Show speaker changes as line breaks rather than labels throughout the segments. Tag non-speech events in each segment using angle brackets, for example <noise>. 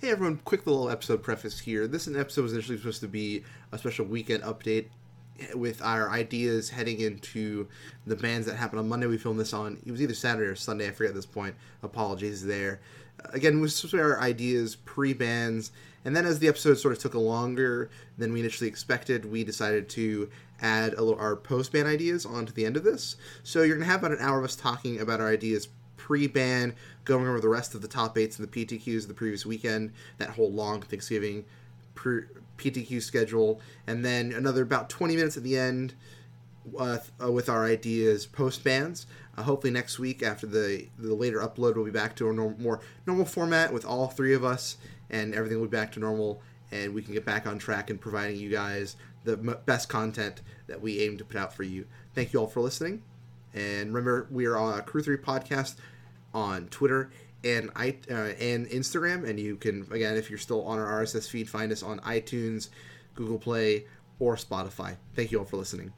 Hey everyone, quick little episode preface here. This episode was initially supposed to be a special weekend update with our ideas heading into the bands that happened on Monday. We filmed this on, it was either Saturday or Sunday, I forget at this point. Apologies there. Again, was supposed to be our ideas pre bands, and then as the episode sort of took a longer than we initially expected, we decided to add a little our post band ideas onto the end of this. So you're going to have about an hour of us talking about our ideas pre-ban, going over the rest of the top eights and the PTQs of the previous weekend, that whole long Thanksgiving pre- PTQ schedule, and then another about 20 minutes at the end uh, uh, with our ideas post bans. Uh, hopefully next week after the the later upload, we'll be back to a norm- more normal format with all three of us, and everything will be back to normal, and we can get back on track in providing you guys the m- best content that we aim to put out for you. Thank you all for listening. And remember, we are on a Crew Three podcast on Twitter and I uh, and Instagram. And you can again, if you're still on our RSS feed, find us on iTunes, Google Play, or Spotify. Thank you all for listening.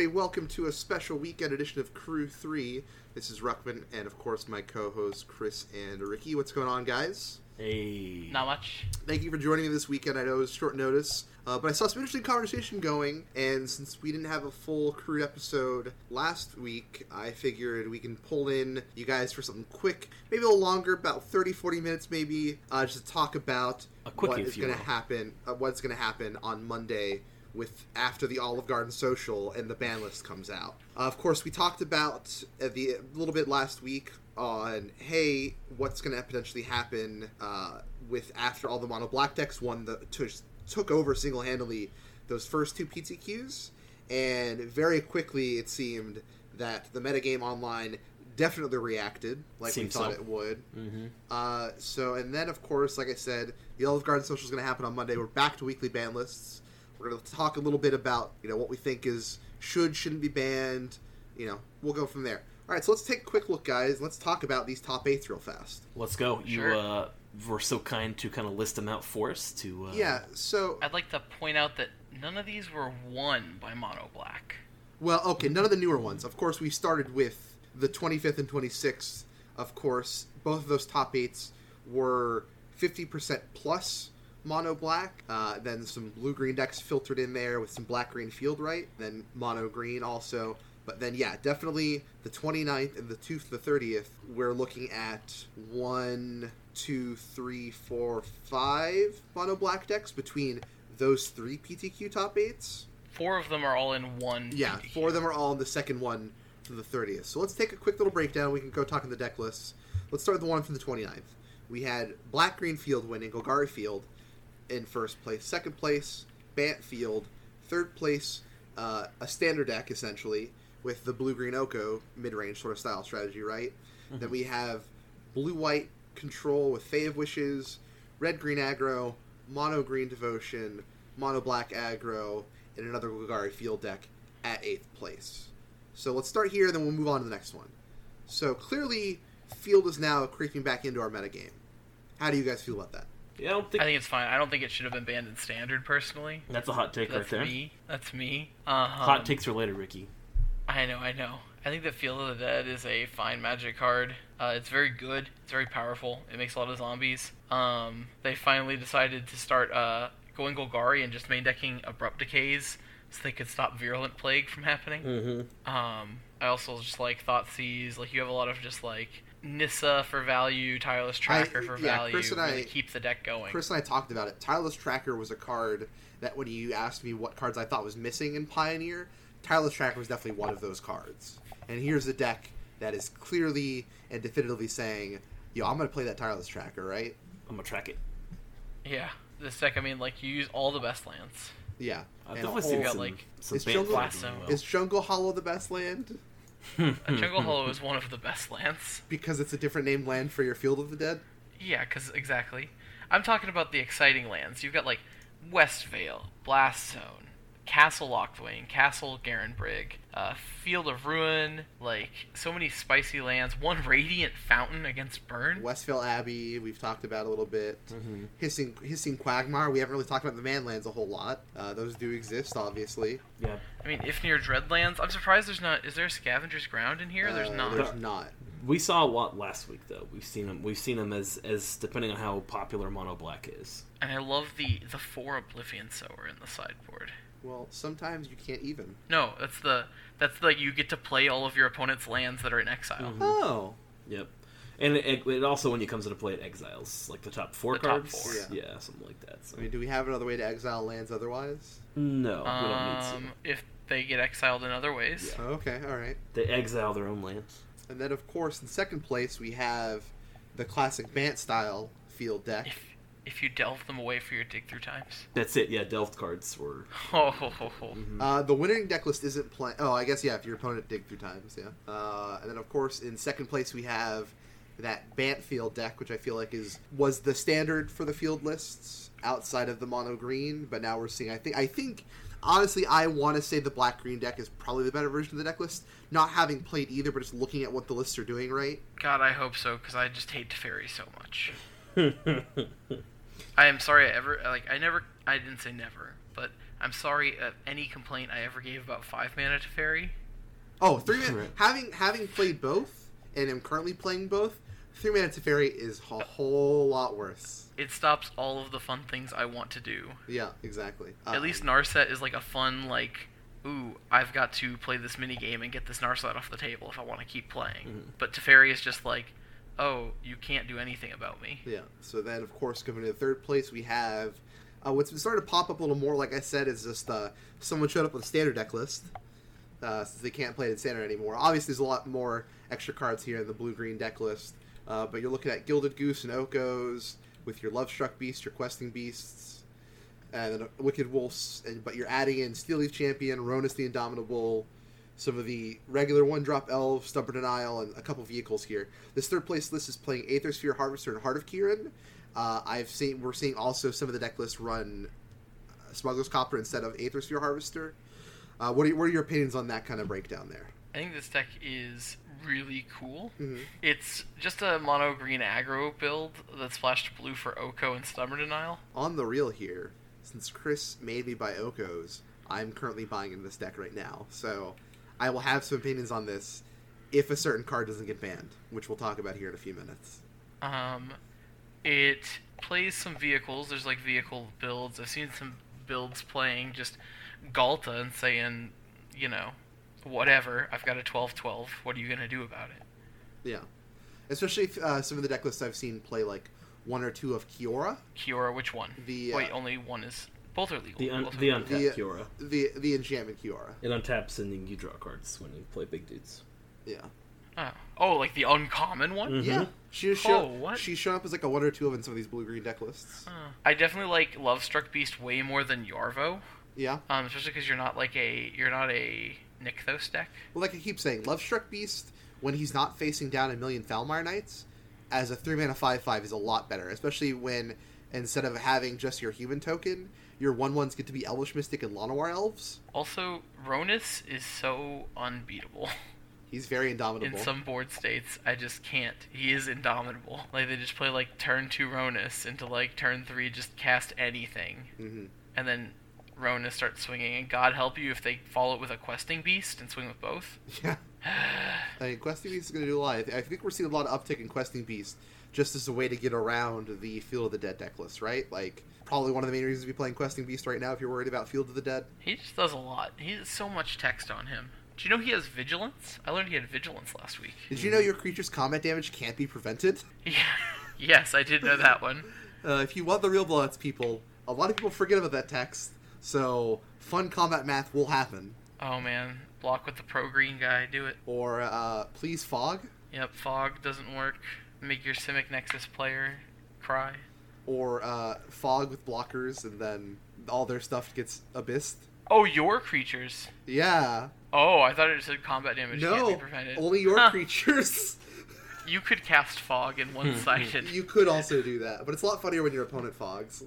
Everybody, welcome to a special weekend edition of Crew 3. This is Ruckman, and of course, my co hosts, Chris and Ricky. What's going on, guys?
Hey.
Not much.
Thank you for joining me this weekend. I know it was short notice, uh, but I saw some interesting conversation going, and since we didn't have a full Crew episode last week, I figured we can pull in you guys for something quick, maybe a little longer, about 30, 40 minutes maybe, uh, just to talk about
A quickie,
what
if
is
you
going to happen, uh, what's going to happen on Monday with after the Olive Garden social and the ban list comes out. Uh, of course, we talked about uh, the a little bit last week on hey, what's going to potentially happen uh, with after all the mono black decks won the took took over single handedly those first two PTQs, and very quickly it seemed that the metagame online definitely reacted like
Seems
we thought
so.
it would.
Mm-hmm.
Uh, so, and then of course, like I said, the Olive Garden social is going to happen on Monday. We're back to weekly ban lists. We're going to talk a little bit about you know what we think is should shouldn't be banned. You know, we'll go from there. All right, so let's take a quick look, guys. Let's talk about these top eights real fast.
Let's go. You
Sure.
uh, were so kind to kind of list them out for us to. Uh,
Yeah. So,
I'd like to point out that none of these were won by Mono Black.
well, okay, none of the newer ones. Of course, we started with the 25th and 26th. Of course, both of those top eights were 50% plus mono black. Uh, then some blue green decks filtered in there with some black green field right. Then mono green also. But then, yeah, definitely the 29th and the 2th to the 30th, we're looking at one, two, three, four, five mono black decks between those three PTQ top eights.
Four of them are all in one.
Yeah,
PTQ.
four of them are all in the second one to the 30th. So let's take a quick little breakdown. We can go talk in the deck lists. Let's start with the one from the 29th. We had Black Green Field winning, Golgari Field in first place. Second place, Bant Field. Third place, uh, a standard deck, essentially, with the Blue Green Oko mid range sort of style strategy, right? Then we have Blue White Control with Fae of Wishes, Red Green Aggro, Mono Green Devotion, Mono Black Aggro, and another Golgari Field deck at eighth place. So let's start here, then we'll move on to the next one. So clearly, Field is now creeping back into our metagame. How do you guys feel about that?
Yeah, I don't think
I think it's fine. I don't think it should have been banned in standard, personally.
that's a hot take right
That's
there.
me. That's me. Uh,
Hot takes for later, Ricky.
I know, I know. I think the Field of the Dead is a fine magic card. Uh, it's very good. It's very powerful. It makes a lot of zombies. Um, they finally decided to start uh, going Golgari and just main decking Abrupt Decays so they could stop Virulent Plague from happening.
Mm-hmm.
Um, I also just like Thoughtseize. Like you have a lot of just like Nissa for value, Tireless Tracker for
yeah,
value.
Chris and
really
I-
keep the deck going.
Chris and I talked about it. Tireless Tracker was a card that when you asked me what cards I thought was missing in Pioneer, Tireless Tracker was definitely one of those cards. And here's a deck that is clearly and definitively saying, yo, I'm going to play that Tireless Tracker, right?
I'm gonna track it.
yeah, this deck. I mean, like you use all the best lands.
Yeah.
I've
And
definitely
whole-
seen
got, like,
some
Is Jungle-
flags
Blasto.
as well.
Is Jungle Hollow the best land?
A Jungle Hollow is one of the best lands.
Because it's a different named land for your Field of the Dead?
Yeah, because exactly. I'm talking about the exciting lands. You've got like Westvale, Blast Zone, Castle Locthwain, Castle Garenbrig, uh, Field of Ruin, like so many spicy lands. One <laughs> Radiant Fountain against Burn.
Westvale Abbey, we've talked about a little bit.
Mm-hmm.
Hissing Hissing Quagmire, we haven't really talked about the Manlands a whole lot. Uh, those do exist, obviously.
Yeah.
I mean, Ifnir Deadlands, I'm surprised there's not. Is there a Scavenger's Ground in here? There's
Uh,
not.
There's not.
We saw a lot last week, though. We've seen them. We've seen them as as depending on how popular Mono Black is.
And I love the the four Oblivion Sower in the sideboard.
Well, sometimes you can't even.
No, that's the that's like you get to play all of your opponent's lands that are in exile.
Mhm.
Oh.
Yep. And it, it also, when it comes into play, it exiles like the top four
The top
cards.
four.
Yeah.
yeah, something like that. So.
I mean, do we have another way to exile lands otherwise?
no, we don't
Um,
need to.
if they get exiled in other ways.
Yeah.
Oh, okay, all right.
They exile their own lands.
And then, of course, in second place, we have the classic Bant style field deck.
If if you delve them away for your dig through times.
That's it. Yeah, Delft cards were. <laughs>
Oh,
mhm.
Uh, the winning deck list isn't playing. Oh, I guess yeah. If your opponent dig through times, yeah. Uh, and then of course in second place we have that Bant field deck, which I feel like is was the standard for the field lists outside of the mono green. But now we're seeing. I think. I think. Honestly, I want to say the black green deck is probably the better version of the deck list. Not having played either, but just looking at what the lists are doing right.
God, I hope so because I just hate Teferi so much. <laughs> I am sorry I ever like I never I didn't say never, but I'm sorry at any complaint I ever gave about five mana Teferi.
Oh, three mana.
Right. <laughs>
having having played both and am currently playing both, three mana Teferi is a whole lot worse.
It stops all of the fun things I want to do.
Yeah, exactly.
At
Um,
least Narset is like a fun like ooh, I've got to play this mini game and get this Narset off the table if I want to keep playing.
Mhm.
But Teferi is just like, oh, you can't do anything about me.
Yeah. So then, of course, coming to the third place, we have uh, what's been starting to pop up a little more. Like I said, is just uh, someone showed up with a standard deck list uh, since they can't play it in standard anymore. Obviously, there's a lot more extra cards here in the blue green deck list, uh, but you're looking at Gilded Goose and Okos with your Love Struck Beast, your Questing Beasts, and then Wicked Wolves. And but you're adding in Steel Leaf Champion, Rhonas the Indomitable. Some of the regular one drop elves, Stubborn Denial, and a couple vehicles here. This third place list is playing Aether Sphere Harvester and Heart of Kiran. Uh, I've seen we're seeing also some of the deck lists run uh, Smuggler's Copter instead of Aether Sphere Harvester. Uh, what, are, what are your opinions on that kind of breakdown there?
I think this deck is really cool.
Mhm.
It's just a mono green aggro build that's splashed blue for Oko and Stubborn Denial.
On the real here, since Chris made me buy Okos, I'm currently buying in this deck right now. So I will have some opinions on this if a certain card doesn't get banned, which we'll talk about here in a few minutes.
Um, it plays some vehicles. There's like vehicle builds. I've seen some builds playing just Ghalta and saying, you know, whatever. I've got a 12-12. What are you gonna do about it?
Yeah. Especially if, uh, some of the deck lists I've seen play like one or two of Kiora.
Kiora, which one?
The, uh,
Wait, only one is. Both are legal.
The un- the
legal.
untapped
The-
Kiora.
The the enchantment Kiora.
It untaps and then you draw cards when you play big dudes.
Yeah.
Oh. oh, like the uncommon one.
Mhm.
Yeah. She was
Oh, what?
she's shown up as like a one or two of in some of these blue green deck lists.
Uh, I definitely like Love Struck Beast way more than Yarvo,
Yeah.
um, especially because you're not like a you're not a Nykthos deck.
Well, like I keep saying, Love Struck Beast, when he's not facing down a million Foulmire Knights, as a 3 mana 5 5 is a lot better, especially when instead of having just your human token, your 1 1s get to be Elvish Mystic and Llanowar Elves.
Also, Rhonas is so unbeatable.
He's very indomitable.
In some board states, I just can't. He is indomitable. Like they just play like turn two Rhonas into like turn three, just cast anything,
hmm
and then Rhonas starts swinging. And God help you if they follow it with a questing beast and swing with both. <laughs>
Yeah. I mean, Questing Beast is going to do a lot. I, I think we're seeing a lot of uptick in Questing Beast just as a way to get around the Field of the Dead deck list, right? Like, probably one of the main reasons to be playing Questing Beast right now if you're worried about Field of the Dead.
he just does a lot. He has so much text on him. Do you know he has vigilance? I learned he had vigilance last week.
Did you know your creature's combat damage can't be prevented? <laughs>
Yeah. yes, I did know that one.
Uh, if you want the real blowouts, people, a lot of people forget about that text. So fun combat math will happen.
Oh man, block with the pro green guy. Do it.
Or uh, please fog,
Yep, fog doesn't work. Make your Simic Nexus player cry.
Or uh, fog with blockers, and then all their stuff gets abyssed.
Oh, your creatures.
Yeah.
Oh, I thought it said combat damage can't be
No,
prevented.
only your creatures.
You could cast fog in one sided.
you could also do that, but it's a lot funnier when your opponent fogs.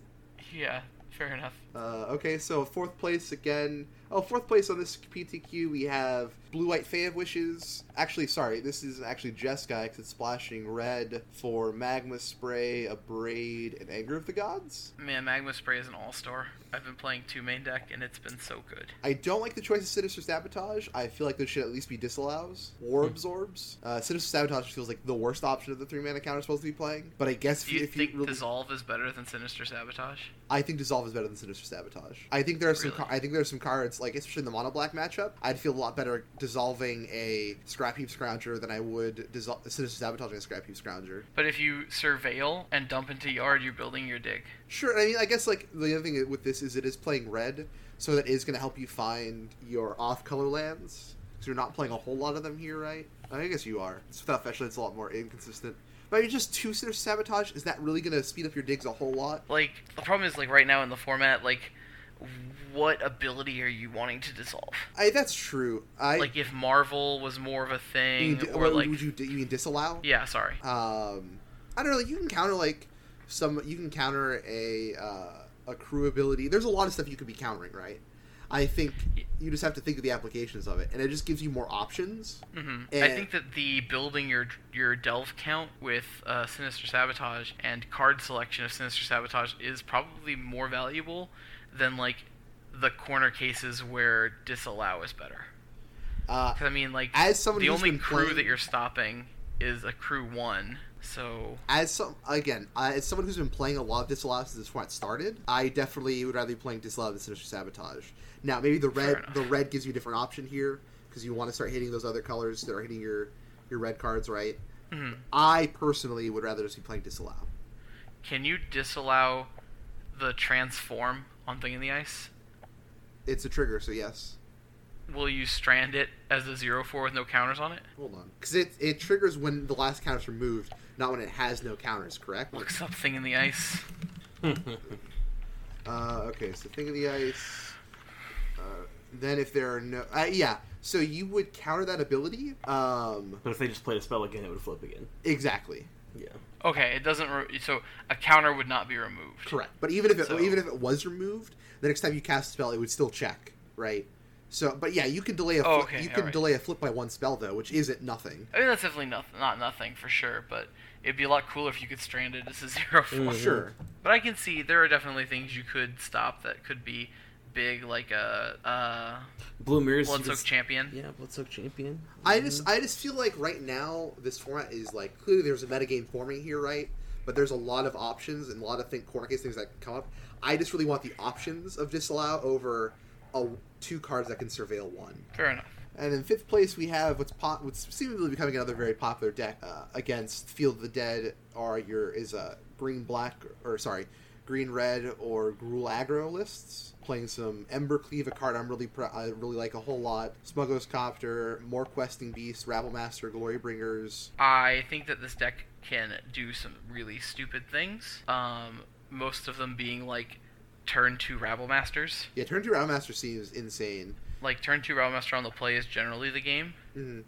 yeah, fair enough.
Uh, okay, so fourth place again. Oh, fourth place on this PTQ we have Blue White Fae of Wishes. Actually, sorry, this is actually Jeskai because it's splashing red for Magma Spray, Abrade, and Anger of the Gods.
Man, Magma Spray is an all-star. I've been playing two main deck, and it's been so good.
I don't like the choice of Sinister Sabotage. I feel like there should at least be disallows or absorbs. Uh, Sinister Sabotage feels like the worst option of the three mana counter supposed to be playing. But I guess if
Do you
if you
think
really,
Dissolve is better than Sinister Sabotage?
I think Dissolve is better than Sinister Sabotage. I think there are some.
Really?
Car- I think there are some cards like especially in the mono black matchup. I'd feel a lot better dissolving a Scrap Heap Scrounger than I would dissol- Sinister Sabotaging a Scrap Heap Scrounger.
But if you surveil and dump into yard, you're building your dig.
Sure. I mean, I guess like the other thing with this is it is playing red, so that is going to help you find your off color lands. Because you're not playing a whole lot of them here, right? I guess you are. It's without fetch, it's a lot more inconsistent. But you're just two Sinister Sabotage. Is that really going to speed up your digs a whole lot?
Like the problem is like right now in the format, like what ability are you wanting to dissolve?
I that's true. I
Like if Marvel was more of a thing,
di-
or like
would you you mean disallow?
yeah, sorry.
um i don't know like you can counter like some you can counter a uh, a crew ability there's a lot of stuff you could be countering right i think you just have to think of the applications of it and it just gives you more options
hmm I think that the building your your delve count with uh, Sinister Sabotage and card selection of Sinister Sabotage is probably more valuable than like the corner cases where disallow is better.
uh,
'Cause, I mean, like
As someone
the only crew
playing-
that you're stopping is a crew one. So
as some again uh, as someone who's been playing a lot of disallow since this format started i definitely would rather be playing disallow than sinister sabotage now maybe the red the red gives you a different option here because you want to start hitting those other colors that are hitting your your red cards right
mhm.
i personally would rather just be playing disallow
can you disallow the transform on Thing in the Ice?
it's a trigger so yes
Will you strand it as a zero four with no counters on it?
Hold on, because it it triggers when the last counter's removed, not when it has no counters. Correct?
Looks up Thing in the Ice. <laughs>
Uh, okay, so think of the ice. Uh, then if there are no, uh, yeah, so you would counter that ability. Um,
but if they just played a spell again, it would flip again.
exactly,
Yeah.
Okay, it doesn't. Re- so a counter would not be removed.
correct. But even if it
So-
even if it was removed, the next time you cast a spell, it would still check, right? So, but yeah, you can delay a
Oh,
flip,
okay,
you can
alright.
delay a flip by one spell though, which isn't nothing.
I mean, that's definitely nothing, not nothing for sure, but it'd be a lot cooler if you could strand it as a <laughs> zero four.
Mhm.
Sure.
But I can see there are definitely things you could stop that could be big, like a uh,
Blue mirrors. you
Bloodsoak
could-
Champion.
Yeah, Bloodsoak champion.
I just I just feel like right now this format is like clearly there's a metagame forming here, right? But there's a lot of options and a lot of think corner case things that can come up. I just really want the options of disallow over a, two cards that can surveil one.
Fair enough.
And in fifth place we have what's pop, what's seemingly becoming another very popular deck uh, against Field of the Dead. Are your is a green black or sorry green red or Gruul aggro lists. Playing some Ember Cleave, a card I'm really pr- I really like a whole lot. Smuggler's Copter, more Questing Beasts, Rabble Master, Glory Bringers.
I think that this deck can do some really stupid things. Um, most of them being like turn two Rabble Masters.
Yeah, Turn two Rabble Master seems insane.
Like turn two Rabble Master on the play is generally the game.
hmm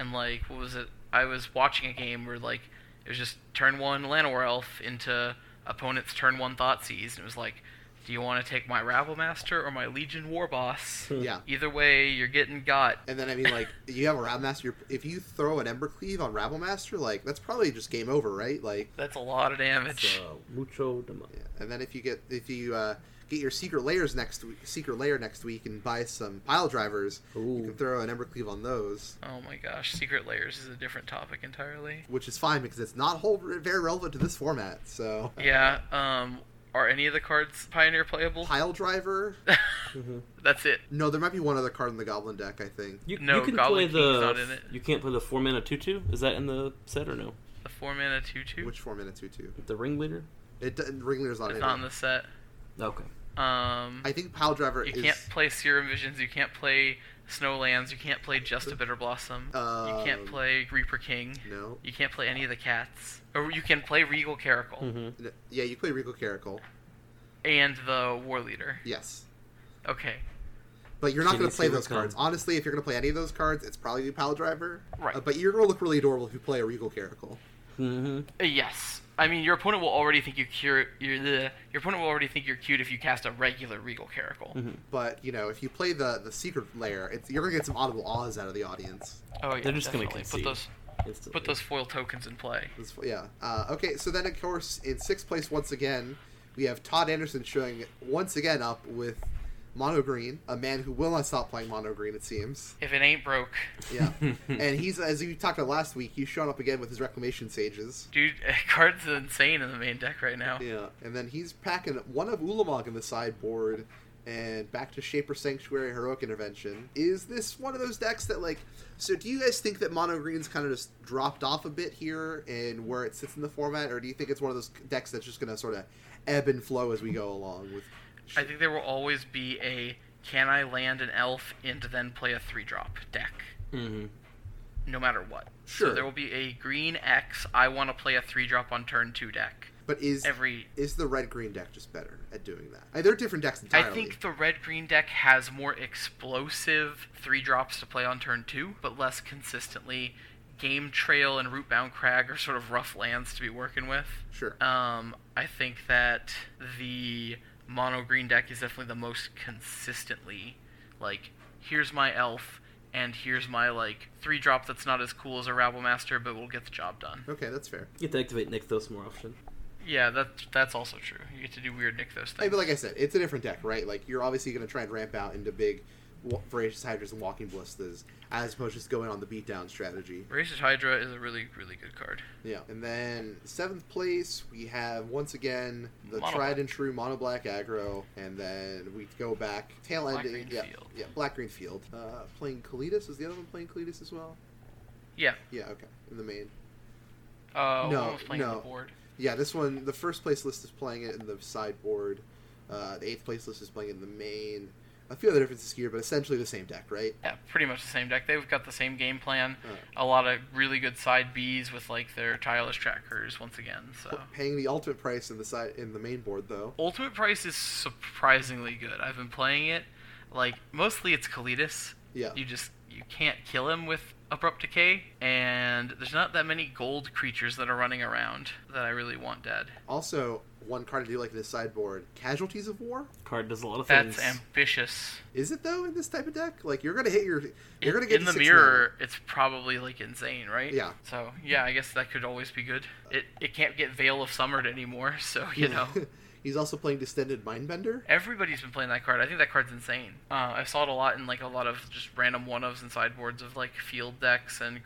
and like what was it i was watching a game where like it was just turn one Llanowar elf into opponent's turn one thought Thoughtseize, and it was like do you want to take my rabble master or my legion war boss
Yeah.
either way you're getting got
And then I mean, like, <laughs> you have a Rabble Master. If you throw an Ember Cleave on Rabble Master, like that's probably just game over, right? Like,
that's a lot of damage
So mucho demo.
yeah. and then if you get if you uh, get your Secret Lairs next week, Secret Lair next week, and buy some pile drivers, you can throw an Ember Cleave on those,
oh my gosh Secret Lairs is a different topic entirely
which is fine because it's not whole very relevant to this format. So
yeah um are any of the cards pioneer playable
pile driver. <laughs>
Mhm.
that's it
No, there might be one other card in the Goblin deck. I think.
You,
No,
you can
Goblin
play
King's
the.
not in it.
You can't play the four mana two two. Is that in the set or no?
the four mana two two
Which four mana two two?
The ringleader.
It do- Ringleader's not
it's
in
not
it.
in the set
Okay.
Um
I think pile driver
You
is.
can't play Serum Visions. You can't play Snowlands. You can't play Just a Bitter Blossom. you can't
Um,
play Reaper King.
No.
You can't play any of the cats. Or you can play Regal Caracal
Mm-hmm.
Yeah, you play Regal Caracal.
and the War Leader.
Yes.
Okay,
But you're not going to play those cards.
Con.
Honestly, if you're going to play any of those cards, it's probably the Pile Driver.
Right.
Uh, but you're going to look really adorable if you play a Regal Caracal.
Mm-hmm.
Uh, yes. I mean, your opponent will already think you cure. You're the your opponent will already think you're cute if you cast a regular Regal Caracal.
Mm-hmm.
But you know, if you play the the Secret Lair, it's, you're gonna get some audible ahs out of the audience.
Oh yeah,
They're just gonna
definitely.
concede.
put those
Instantly.
put those foil tokens in play.
That's- yeah. Uh, okay, so then of course in sixth place once again, we have Todd Anderson showing once again up with mono green, a man who will not stop playing mono green. It seems.
If it ain't broke,
Yeah, <laughs> and he's as you talked about last week, he's shown up again with his reclamation sages.
dude, <laughs> card's are insane in the main deck right now.
Yeah, and then he's packing one of Ulamog in the sideboard, and back to Shaper Sanctuary Heroic Intervention. Is this one of those decks that like? So do you guys think that Mono Green's kind of just dropped off a bit here and where it sits in the format, or do you think it's one of those decks that's just going to sort of ebb and flow as we go along with?
I think there will always be a can I land an elf and then play a three drop deck,
hmm
no matter what.
Sure.
So there will be a green X. I want to play a three drop on turn two deck.
But is
Every
is the red green deck just better at doing that? Uh, They're different decks entirely.
I think the red green deck has more explosive three drops to play on turn two, but less consistently. Game Trail and Rootbound Crag are sort of rough lands to be working with.
sure.
Um, I think that the mono green deck is definitely the most consistently like here's my elf and here's my like three drop that's not as cool as a Rabble Master but we'll get the job done.
okay, that's fair.
You get to activate Nykthos more often.
Yeah, that that's also true. You get to do weird Nykthos things.
Hey, but like I said, it's a different deck, right? Like you're obviously going to try and ramp out into big wa- voracious hydras and walking ballistas, as opposed to just going on the beatdown strategy.
Racist Hydra is a really really good card.
Yeah, and then seventh place we have once again the
Mono
tried
black.
and true mono black aggro, and then we go back tail
Black
ending.
green
yeah,
field.
yeah, black green field. Uh, playing Kalitas is the other one playing Kalitas as well.
Yeah.
Yeah, okay, in the main.
Uh,
No,
playing
no.
the board.
Yeah, this one the first place list is playing it in the sideboard. Uh, the eighth place list is playing it in the main. A few other differences here, but essentially the same deck, right?
Yeah, pretty much the same deck. They've got the same game plan. A lot of really good side Bs with like their tireless trackers once again. So
Paying the ultimate price in the side in the main board though.
Ultimate Price is surprisingly good. I've been playing it. Like mostly it's Kalitas.
Yeah.
You just you can't kill him with Abrupt Decay, and there's not that many gold creatures that are running around that I really want dead.
Also, one card I do like in this sideboard, Casualties of War.
Card does a lot of things.
That's ambitious.
Is it though in this type of deck? Like you're gonna hit your, you're gonna get
in
to
the
six
mirror. It's probably like insane, right?
Yeah.
So yeah, I guess that could always be good. It it can't get Veil of Summered anymore, <laughs> so
mana.
you know. <laughs>
He's also playing Distended Mindbender.
Everybody's been playing that card. I think that card's insane. Uh, I saw it a lot in like a lot of just random one ofs and sideboards of like field decks and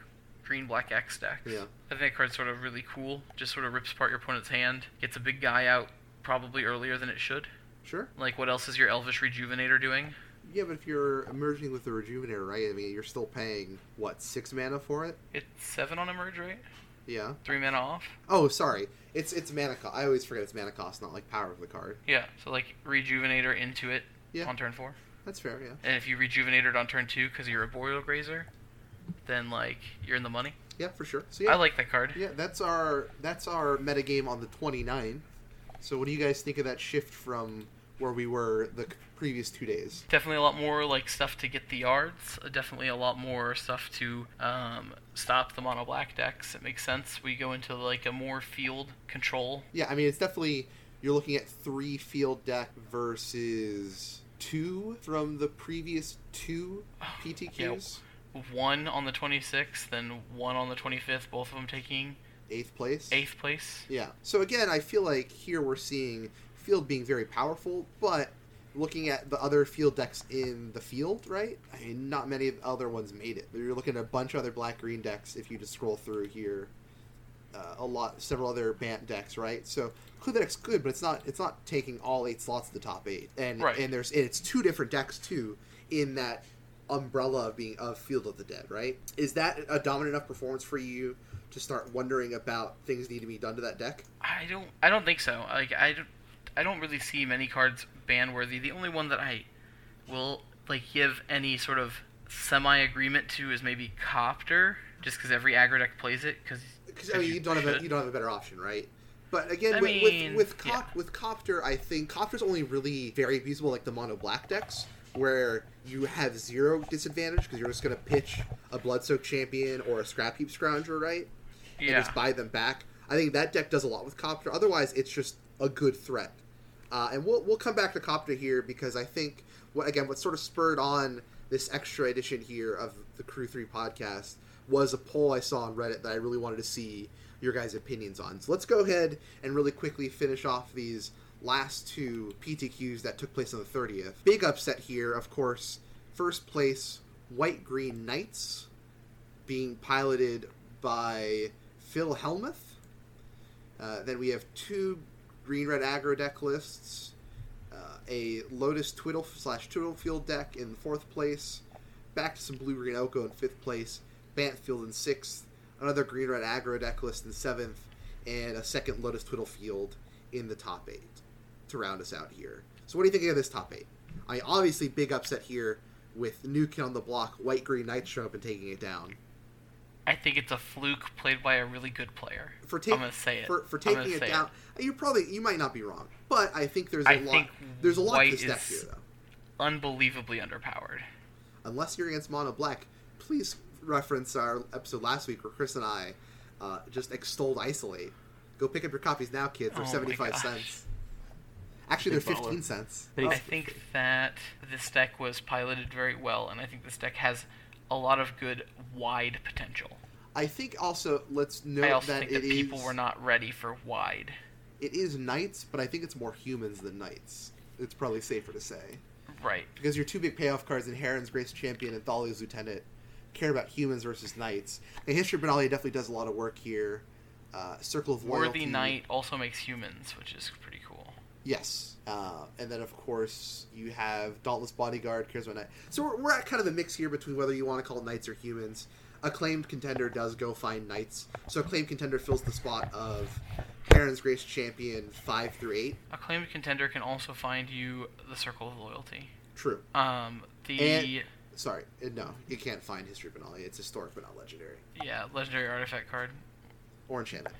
green black X decks.
Yeah.
I think that card's sort of really cool. Just sort of rips apart your opponent's hand, gets a big guy out probably earlier than it should.
Sure.
Like what else is your Elvish Rejuvenator doing?
Yeah, but if you're emerging with the Rejuvenator, right? I mean, you're still paying what six mana for it.
It's seven on emerge, right?
Yeah.
Three mana off.
Oh, sorry. It's it's mana cost. I always forget it's mana cost, not like power of the card.
Yeah. So like Rejuvenator into it
Yeah.
on turn four.
That's fair. Yeah.
And if you rejuvenate it on turn two because you're a Boreal Grazer, then like you're in the money.
Yeah, for sure. So yeah,
I like that card.
yeah, that's our that's our metagame on the 29th. So what do you guys think of that shift from where we were the previous two days?
Definitely a lot more like stuff to get the yards. Definitely a lot more stuff to um, stop the mono black decks. It makes sense. We go into like a more field control.
Yeah, I mean it's definitely you're looking at three field deck versus two from the previous two PTQs.
One on the 26th, then one on the 25th. Both of them taking
Eighth place.
eighth place.
Yeah. So again, I feel like here we're seeing field being very powerful, but looking at the other field decks in the field, right? I mean, not many of the other ones made it. You're looking at a bunch of other black green decks if you just scroll through here. Uh, a lot, several other Bant decks, right? So Clue deck's good, but it's not. It's not taking all eight slots of the top eight, and
Right.
and there's and it's two different decks too in that umbrella of being of Field of the Dead, right? Is that a dominant enough performance for you to start wondering about things need to be done to that deck?
I don't. I don't think so. Like I don't. I don't really see many cards ban worthy. The only one that I will like give any sort of semi agreement to is maybe Copter, just because every aggro deck plays it. Because
I mean, you don't have a, you don't have a better option, right? But again, with,
mean,
with with, cop,
yeah.
with copter, I think copter's only really very feasible like the mono black decks, where you have zero disadvantage because you're just going to pitch a blood soaked champion or a scrap heap scrounger, right?
Yeah.
And just buy them back. I think that deck does a lot with Copter. Otherwise, it's just a good threat. Uh, and we'll we'll come back to Copter here because I think what again what sort of spurred on this extra edition here of the Crew Three podcast was a poll I saw on Reddit that I really wanted to see your guys' opinions on. So let's go ahead and really quickly finish off these last two PTQs that took place on the 30th. Big upset here, of course. First place, White Green Knights, being piloted by Phil Helmuth. Uh, then we have two Green Red Aggro deck lists, uh, a Lotus Twiddle slash Twiddlefield deck in fourth place, back to some Blue Green Oko in fifth place, Bantfield in sixth, another Green Red Aggro deck list in seventh, and a second Lotus Twiddlefield in the top eight to round us out here. So, what do you think of this top eight? I obviously big upset here with new kid on the block, White Green Knight showing up and taking it down.
I think it's a fluke played by a really good player.
For, ta-
I'm gonna say it.
for, for taking it down, you probably you might not be wrong, but I think there's a
I
lot. There's a lot
White
to
is-
here, though.
Unbelievably underpowered.
Unless you're against Mono Black, please reference our episode last week where Chris and I uh, just extolled Isolate. Go pick up your copies now, kids.
Oh
75 cents. Actually, they're
Big baller.
15 cents.
I think that this deck was piloted very well, and I think this deck has a lot of good wide potential.
I think also let's note
I also
that
think
it
that people
is-
were not ready for wide.
it is knights, but I think it's more humans than knights. It's probably safer to say
Right.
because your two big payoff cards in Heron's Grace Champion and Thalia's Lieutenant care about humans versus knights. And History of Benalia definitely does a lot of work here. Uh, Circle of Loyalty.
Worthy Knight also makes humans, which is pretty cool.
Yes. Uh, and then, of course, you have Dauntless Bodyguard, Charisma Knight. So we're, we're at kind of a mix here between whether you want to call it knights or humans. Acclaimed Contender does go find knights. So Acclaimed Contender fills the spot of Heron's Grace Champion 5 through 8.
Acclaimed contender can also find you the Circle of Loyalty.
True.
Um, the
And- Sorry. uh, No, you can't find History of Benalia. It's historic but not legendary.
yeah legendary artifact card
Or enchantment.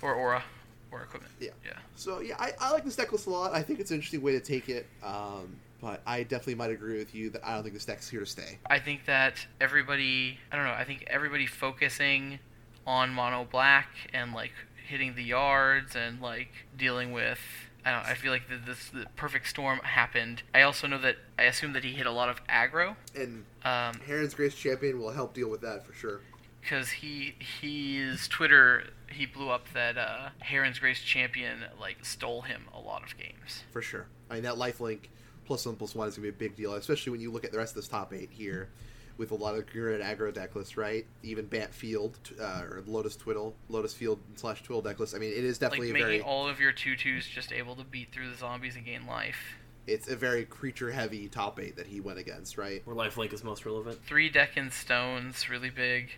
or aura or equipment.
Yeah.
Yeah.
So yeah, I, I like this deck a lot. I think it's an interesting way to take it. Um, but I definitely might agree with you that I don't think this deck's here to stay.
I think that everybody, I don't know, I think everybody focusing on mono black and like hitting the yards and like dealing with. I don't. I feel like the, this the perfect storm happened. I also know that I assume that he hit a lot of aggro,
And
um,
Heron's Grace Champion will help deal with that for sure.
because he his Twitter he blew up that uh, Heron's Grace champion like stole him a lot of games.
For sure. I mean, that lifelink plus one plus one is going to be a big deal, especially when you look at the rest of this top eight here with a lot of green and aggro deck lists, right? Even Bant Field uh, or Lotus Twiddle, Lotus Field slash Twiddle deck list. I mean, it is
Like
definitely
making
a very
all of your tutus just able to beat through the zombies and gain life.
it's a very creature heavy top eight that he went against, right?
Where lifelink is most relevant.
Three deck and stones, really big.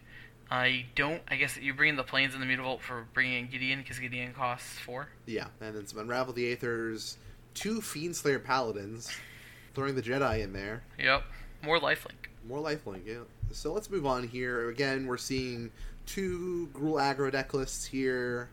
I don't. I guess you bring in the planes and the mutavault for bringing in Gideon because Gideon costs four.
Yeah, and then some Unravel the Aethers, two Fiend Slayer Paladins, throwing the Jedi in there.
Yep. More lifelink.
More lifelink, yeah. So let's move on here. Again, we're seeing two Gruul aggro deck lists here,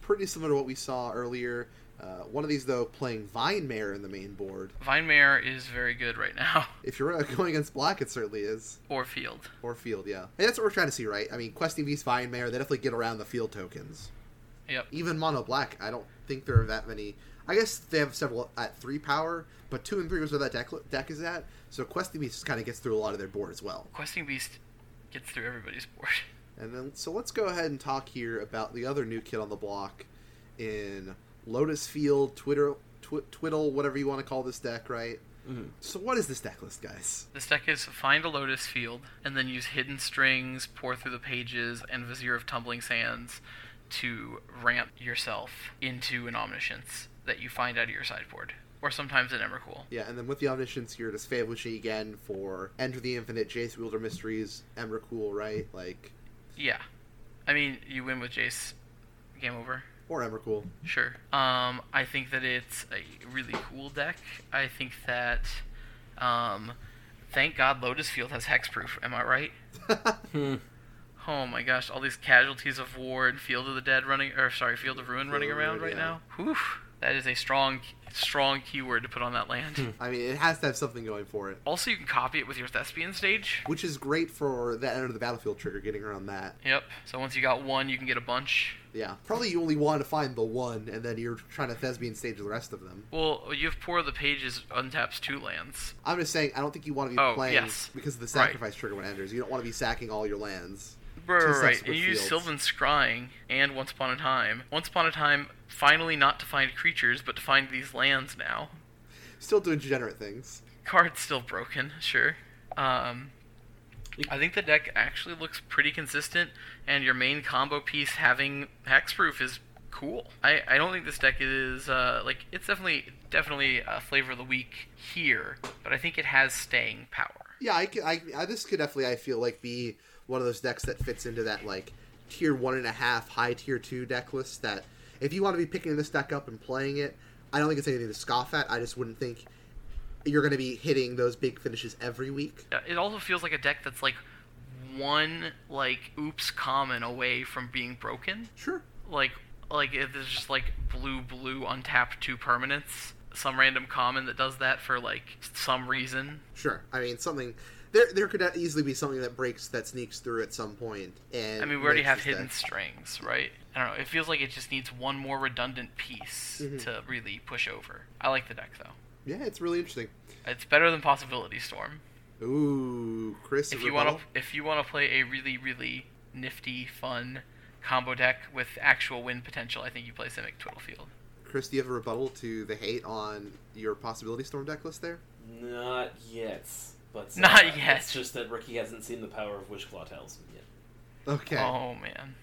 pretty similar to what we saw earlier. Uh, one of these, though, playing Vine Mare in the main board.
Vine Mare is very good right now. <laughs>
If you're going against Black, it certainly is.
or Field.
Or Field, yeah. And that's what we're trying to see, right? I mean, Questing Beast, Vine Mare, they definitely get around the field tokens.
Yep.
Even Mono Black, I don't think there are that many. I guess they have several at three power, but two and three was where that deck, deck is at. So Questing Beast just kind of gets through a lot of their board as well.
Questing Beast gets through everybody's board. <laughs>
And then, so let's go ahead and talk here about the other new kid on the block in Lotus Field, Twitter, tw- Twiddle, whatever you want to call this deck, right?
Mhm.
So, what is this deck list, guys?
This deck is find a Lotus Field and then use Hidden Strings, Pour Through the Pages, and Vizier of Tumbling Sands to ramp yourself into an Omniscience that you find out of your sideboard. Or sometimes an Emrakul.
Yeah, and then with the Omniscience here, does Fabulously again for Enter the Infinite, Jace Wielder Mysteries, Emrakul, right? Like,
Yeah. I mean, you win with Jace. Game over.
Or Emrakul.
Sure. Um, I think that it's a really cool deck. I think that, um, thank God Lotus Field has hexproof. Am I right? <laughs>
Hmm.
Oh my gosh, all these casualties of war and Field of the Dead running, or sorry, Field of Ruin running around right
yeah.
now. Whew. That is a strong, strong keyword to put on that land. Hmm.
I mean, it has to have something going for it,
also, you can copy it with your thespian stage.
which is great for that end of the battlefield trigger, getting around that.
Yep. So once you got one, you can get a bunch.
Yeah, probably you only want to find the one, and then you're trying to thespian stage the rest of them.
Well, you have Pour of the Pages untaps two lands.
I'm just saying, I don't think you want to be
Oh,
playing
yes.
because of the
Right.
sacrifice trigger when it enters. You don't want to be sacking all your lands.
Right,
Two
right, right. And you use. Sylvan Scrying and Once Upon a Time. Once Upon a Time, finally not to find creatures, but to find these lands now.
Still doing degenerate things.
Card's still broken, sure. Um, I think the deck actually looks pretty consistent, and your main combo piece having hexproof is cool. I, I don't think this deck is uh, like it's definitely definitely a flavor of the week here, but I think it has staying power.
Yeah, I, I, I this could definitely I feel like be one of those decks that fits into that like tier one and a half, high tier two deck list. That if you want to be picking this deck up and playing it, I don't think it's anything to scoff at. I just wouldn't think you're going to be hitting those big finishes every week.
It also feels like a deck that's like one like oops common away from being broken.
Sure.
like like if there's just like blue blue untapped two permanents some random common that does that for like some reason
Sure. I mean, something there there could easily be something that breaks that sneaks through at some point. And
i mean we already have hidden
deck-
strings right i don't know it feels like it just needs one more redundant piece
Mhm.
to really push over i like the deck though
Yeah, it's really interesting.
it's better than possibility storm
Ooh, Chris.
if you want to if you want to play a really really nifty fun combo deck with actual win potential i think you play simic twiddlefield
Chris, do you have a rebuttal to the hate on your possibility storm deck list there?
Not yet. But <laughs> uh,
Not yet.
It's just that Ricky hasn't seen the power of Wishclaw Talisman yet.
Okay.
oh man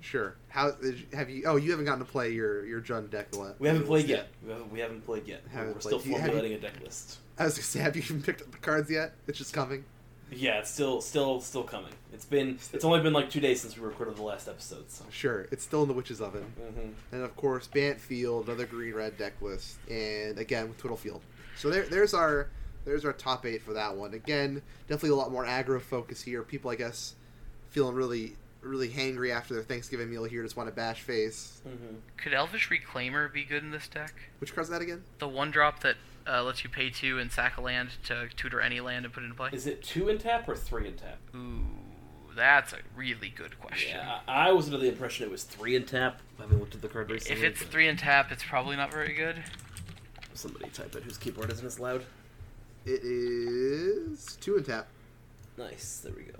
Sure. How have you? Oh, you haven't gotten to play your your Jund deck yet.
We haven't played yet. We haven't, we haven't played yet.
Haven't
We're
played.
still
Do you-
formulating a deck list.
I was gonna say, have you even picked up the cards yet? It's just coming.
Yeah, it's still still still coming. It's been it's only been like two days since we recorded the last episode. So.
Sure, it's still in the witch's oven.
hmm
And of course, Bantfield, another green red deck list, and again with Twiddlefield. So there, there's our there's our top eight for that one. Again, definitely a lot more aggro focus here. People, I guess, feeling really really hangry after their Thanksgiving meal here, just want to bash face.
hmm
could elvish reclaimer be good in this deck
Which card's that again?
The one drop that uh, lets you pay two and sack a land to tutor any land and put it into play.
Is it two in tap or three in tap?
Ooh, that's a really good question.
Yeah, I I was under the impression it was three in tap. Having looked at the card recently.
If it's
but
three and tap, it's probably not very good.
somebody type it whose keyboard isn't as loud.
It is two and tap.
Nice, there we go.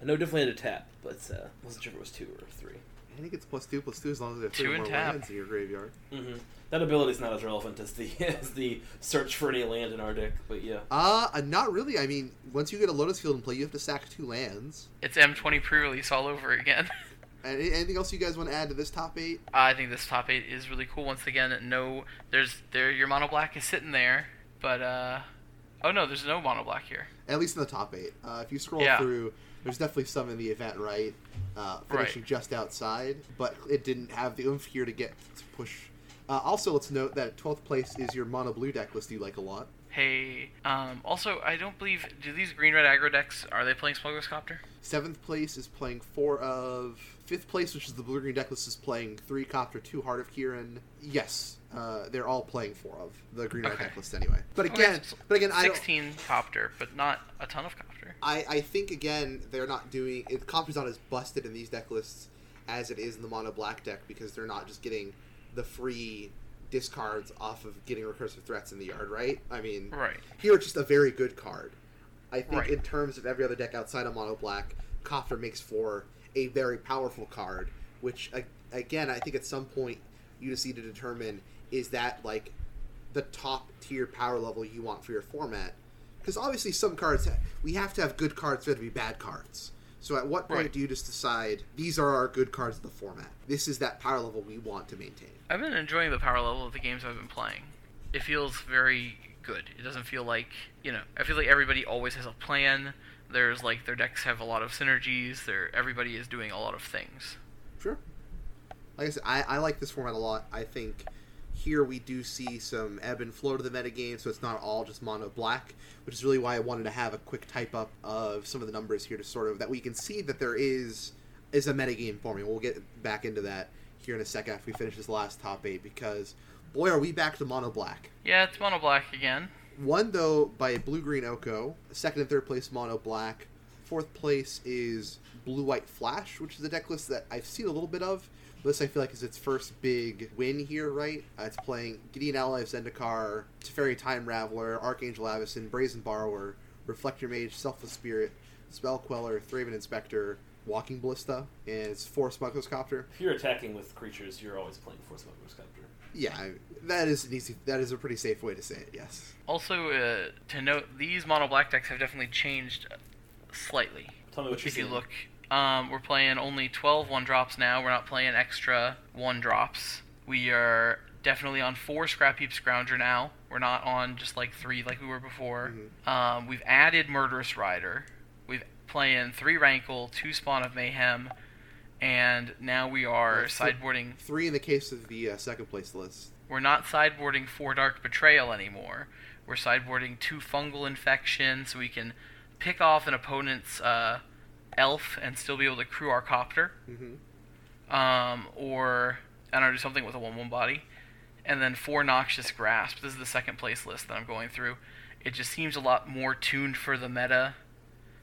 I know definitely had a tap, but uh, wasn't sure if it was two or three.
I think it's plus two plus two as long as there's
Two
three
and
more
tap.
lands in your graveyard.
hmm That ability's not as relevant as the <laughs> as the search for any land in our deck, but yeah.
Uh, uh, not really. I mean, once you get a Lotus Field in play, you have to sack two lands.
It's M20 pre-release all over again. <laughs>
Anything else you guys want to add to this top eight?
I think this top eight is really cool. Once again, no, there's there your mono black is sitting there, but uh, oh no, there's no mono black here.
At least in the top eight. Uh, if you scroll
Yeah.
through, there's definitely some in the event, right? Uh, finishing just outside, but it didn't have the oomph here to get to push. Uh, also, let's note that 12th place is your mono blue deck list you like a lot.
Hey, um, also I don't believe do these green red aggro decks are they playing Smuggler's Copter?
Seventh place is playing four of. Fifth place, which is the blue green deck list, is playing three Copter, two Heart of Kiran. Yes, uh, they're all playing four of the green
Okay.
deck list anyway. But again,
so
but again, I don't.
16 Copter, but not a ton of Copter.
I, I think again they're not doing it. Copter's not as busted in these deck lists as it is in the mono black deck because they're not just getting the free discards off of getting recursive threats in the yard, right? I mean,
Right.
here it's just a very good card. I think
Right.
in terms of every other deck outside of mono black, Copter makes for a very powerful card. Which again, I think at some point you just need to determine is that like the top tier power level you want for your format. Because obviously, some cards we have to have good cards for there to be bad cards. So at what point
Right.
do you just decide these are our good cards of the format? This is that power level we want to maintain.
I've been enjoying the power level of the games I've been playing. It feels very good. It doesn't feel like, you know, I feel like everybody always has a plan. There's like their decks have a lot of synergies. There everybody is doing a lot of things.
Sure. Like I said, I, I like this format a lot. I think here we do see some ebb and flow to the metagame, so it's not all just mono black, which is really why I wanted to have a quick type up of some of the numbers here to sort of that we can see that there is is a metagame forming. We'll get back into that here in a second after we finish this last top eight because Boy, are we back to mono black.
Yeah, it's mono black again.
One though by blue green Oko. Second and third place mono black. Fourth place is blue white flash, which is a deck list that I've seen a little bit of. This I feel like is its first big win here, right? Uh, it's playing Gideon Ally of Zendikar, Teferi Time Raveler, Archangel Avacyn, Brazen Borrower, Reflector Mage, Selfless Spirit, Spell Queller, Thraben Inspector, Walking Ballista, and it's four Smuggler's Copter.
If you're attacking with creatures, you're always playing for Smuggler's Copter.
Yeah, I- that is an easy. That is a pretty safe way to say it. Yes.
Also, uh, to note, these mono black decks have definitely changed slightly.
Tell me what you're
If you look, um, we're playing only 12 one drops now. We're not playing extra one drops. We are definitely on four Scrap Heap Scrounger now. We're not on just like three like we were before. Um, we've added Murderous Rider. We've playing three Rankle, two Spawn of Mayhem, and now we are
That's
sideboarding.
Three in the case of the uh, second place list.
We're not sideboarding four Dark Betrayal anymore. We're sideboarding two Fungal Infection, so we can pick off an opponent's uh, elf and still be able to crew our copter.
Mm-hmm.
Um, or I don't know, do something with a one-one body, and then four Noxious Grasp. This is the second place list that I'm going through. It just seems a lot more tuned for the meta.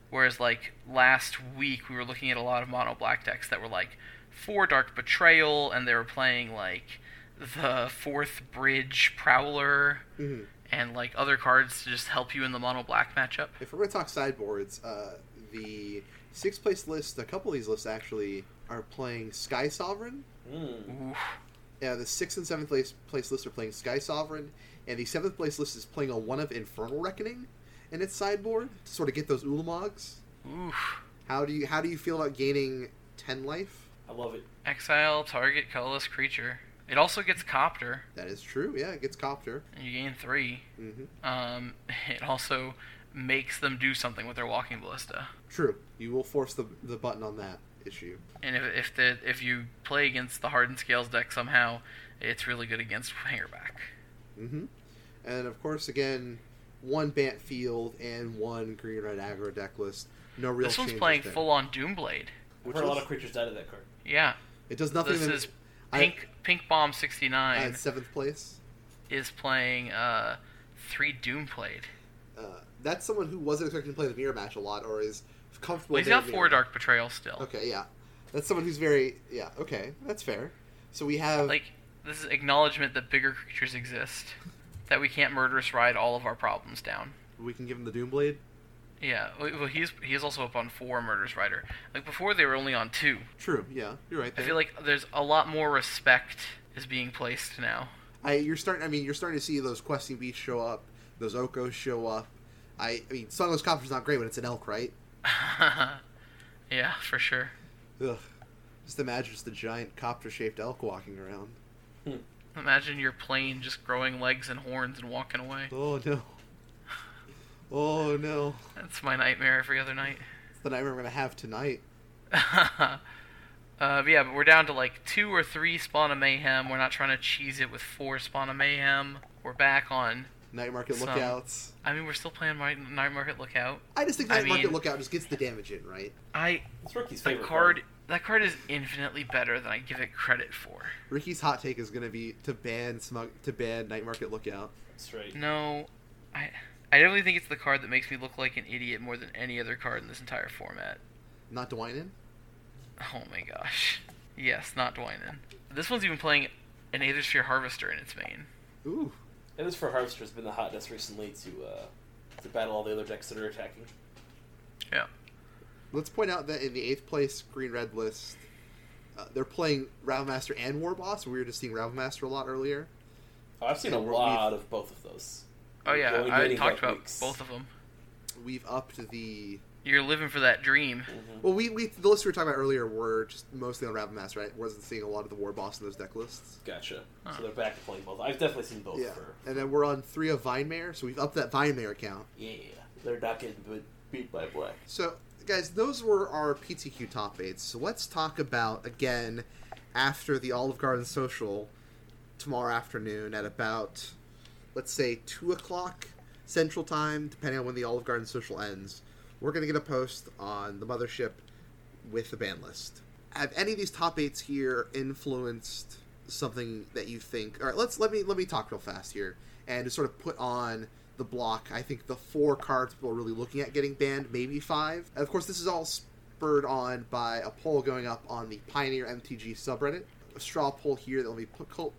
Whereas like last week we were looking at a lot of mono black decks that were like four Dark Betrayal, and they were playing like the fourth Bridge Prowler
Mm-hmm.
and like other cards to just help you in the mono black matchup.
If we're to talk sideboards, uh, the sixth place list, a couple of these lists actually are playing Sky Sovereign.
Mm.
Yeah, the sixth and seventh place, place lists are playing Sky Sovereign, and the seventh place list is playing a one of Infernal Reckoning in its sideboard to sort of get those Ulamogs.
Oof.
How do you how do you feel about gaining ten life?
I love it.
Exile target colorless creature. It also gets copter,
That is true. Yeah, it gets Copter.
and you gain three.
hmm
Um, <laughs> it also makes them do something with their walking ballista.
True. You will force the the button on that issue.
And if if the if you play against the hardened scales deck somehow, it's really good against hangerback.
Mm-hmm. And of course, again, one Bant Field and one Green Red Aggro deck list. No real.
this one's playing
there.
full on Doomblade.
I've
Which
heard a lot of creatures died of that card.
Yeah,
It does nothing.
this
in-
is
I-
Pink Pink Bomb sixty nine.
uh, in seventh place.
is playing uh three Doomblade.
That's someone who wasn't expecting to play the mirror match a lot, or is comfortable.
Well, he's got four Dark Betrayal still.
Okay, yeah, that's someone who's very yeah. Okay, that's fair. So we have
Like this is acknowledgement that bigger creatures exist, that we can't murderous ride all of our problems down.
we can give him the Doomblade.
Yeah, well he's he's also up on four murderous rider. Like before they were only on two.
True. Yeah, you're right.
I feel like there's a lot more respect is being placed now.
I you're starting. I mean, you're starting to see those questing beasts show up. Those Okos show up. I, I mean, Smuggler's Copter's not great, but it's an elk, right? <laughs>
yeah, for sure.
Ugh. Just imagine just a giant copter-shaped elk walking around.
Imagine your plane just growing legs and horns and walking away.
Oh no. Oh no.
That's my nightmare every other night.
It's the nightmare I'm gonna have tonight. <laughs>
uh, but yeah, but we're down to like two or three Spawn of Mayhem. We're not trying to cheese it with four Spawn of Mayhem. We're back on.
Night Market
Some-
lookouts.
I mean, we're still playing Night Night Market Lookout.
I just think
I
Night Market
mean-
lookout just gets the damage in, right?
I
It's Ricky's
that
favorite
card that card is infinitely better than I give it credit for.
Ricky's hot take is gonna be to ban smug to ban Night Market lookout.
That's right.
No, I I definitely think it's the card that makes me look like an idiot more than any other card in this entire format.
Not Dwynen?
Oh my gosh. Yes, not Dwynen. This one's even playing an Aethersphere Harvester in its main.
Ooh.
It is for Harvester has been the hotness recently to uh, to battle all the other decks that are attacking.
Yeah.
Let's point out that in the eighth place green red list, uh, they're playing Ravenmaster and Warboss. We were just seeing Ravenmaster a lot earlier.
Oh, I've seen
Yeah,
a
we're-
lot of both of those.
Oh yeah, I
many
talked about
weeks.
both of them.
We've upped the.
You're living for that dream.
Mhm.
Well, we, we the lists we were talking about earlier were just mostly on Ravenmaster, right? Wasn't seeing a lot of the War Boss in those deck lists.
Gotcha.
Huh.
So they're back to playing both. I've definitely seen both
yeah.
for.
And then we're on three of Vine Mare, so we've upped that Vine Mare count.
Yeah, they're not getting beat- beat by black.
So, guys, those were our PTQ top eights. So let's talk about again after the Olive Garden social tomorrow afternoon at about, let's say two o'clock Central Time, depending on when the Olive Garden social ends. We're gonna get a post on the mothership with the ban list. Have any of these top eights here influenced something that you think. All right, let's let me let me talk real fast here and to sort of put on the block. I think the four cards people are really looking at getting banned, maybe five. And of course, this is all spurred on by a poll going up on the Pioneer MTG subreddit. A straw poll here that let me pull,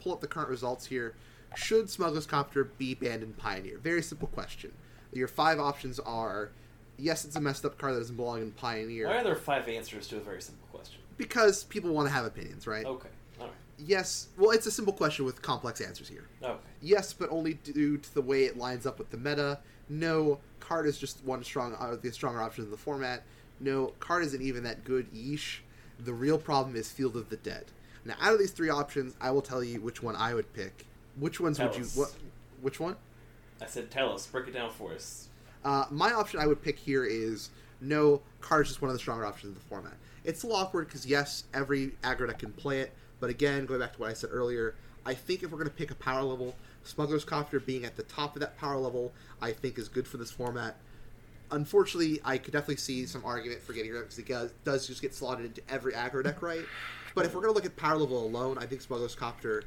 pull up the current results here. Should Smuggler's Copter be banned in Pioneer? Very simple question. Your five options are yes, it's a messed up card that doesn't belong in Pioneer.
Why are there five answers to a very simple question?
Because people want to have opinions, right?
Okay. All right.
Yes. Well, it's a simple question with complex answers here.
Okay.
Yes, but only due to the way it lines up with the meta. No, card is just one strong, uh, the stronger option in the format. No, card isn't even that good. Yeesh. The real problem is Field of the Dead. Now, out of these three options, I will tell you which one I would pick. Which ones
Tell
would you? What? Which one?
I said, tell us. Break it down for us.
Uh, my option I would pick here is no, cards is one of the stronger options in the format. It's a little awkward because yes, every aggro deck can play it, but again, going back to what I said earlier, I think if we're going to pick a power level, Smuggler's Copter being at the top of that power level, I think is good for this format. Unfortunately, I could definitely see some argument for getting rid of it because it does just get slotted into every aggro deck, right? But if we're going to look at power level alone, I think Smuggler's Copter,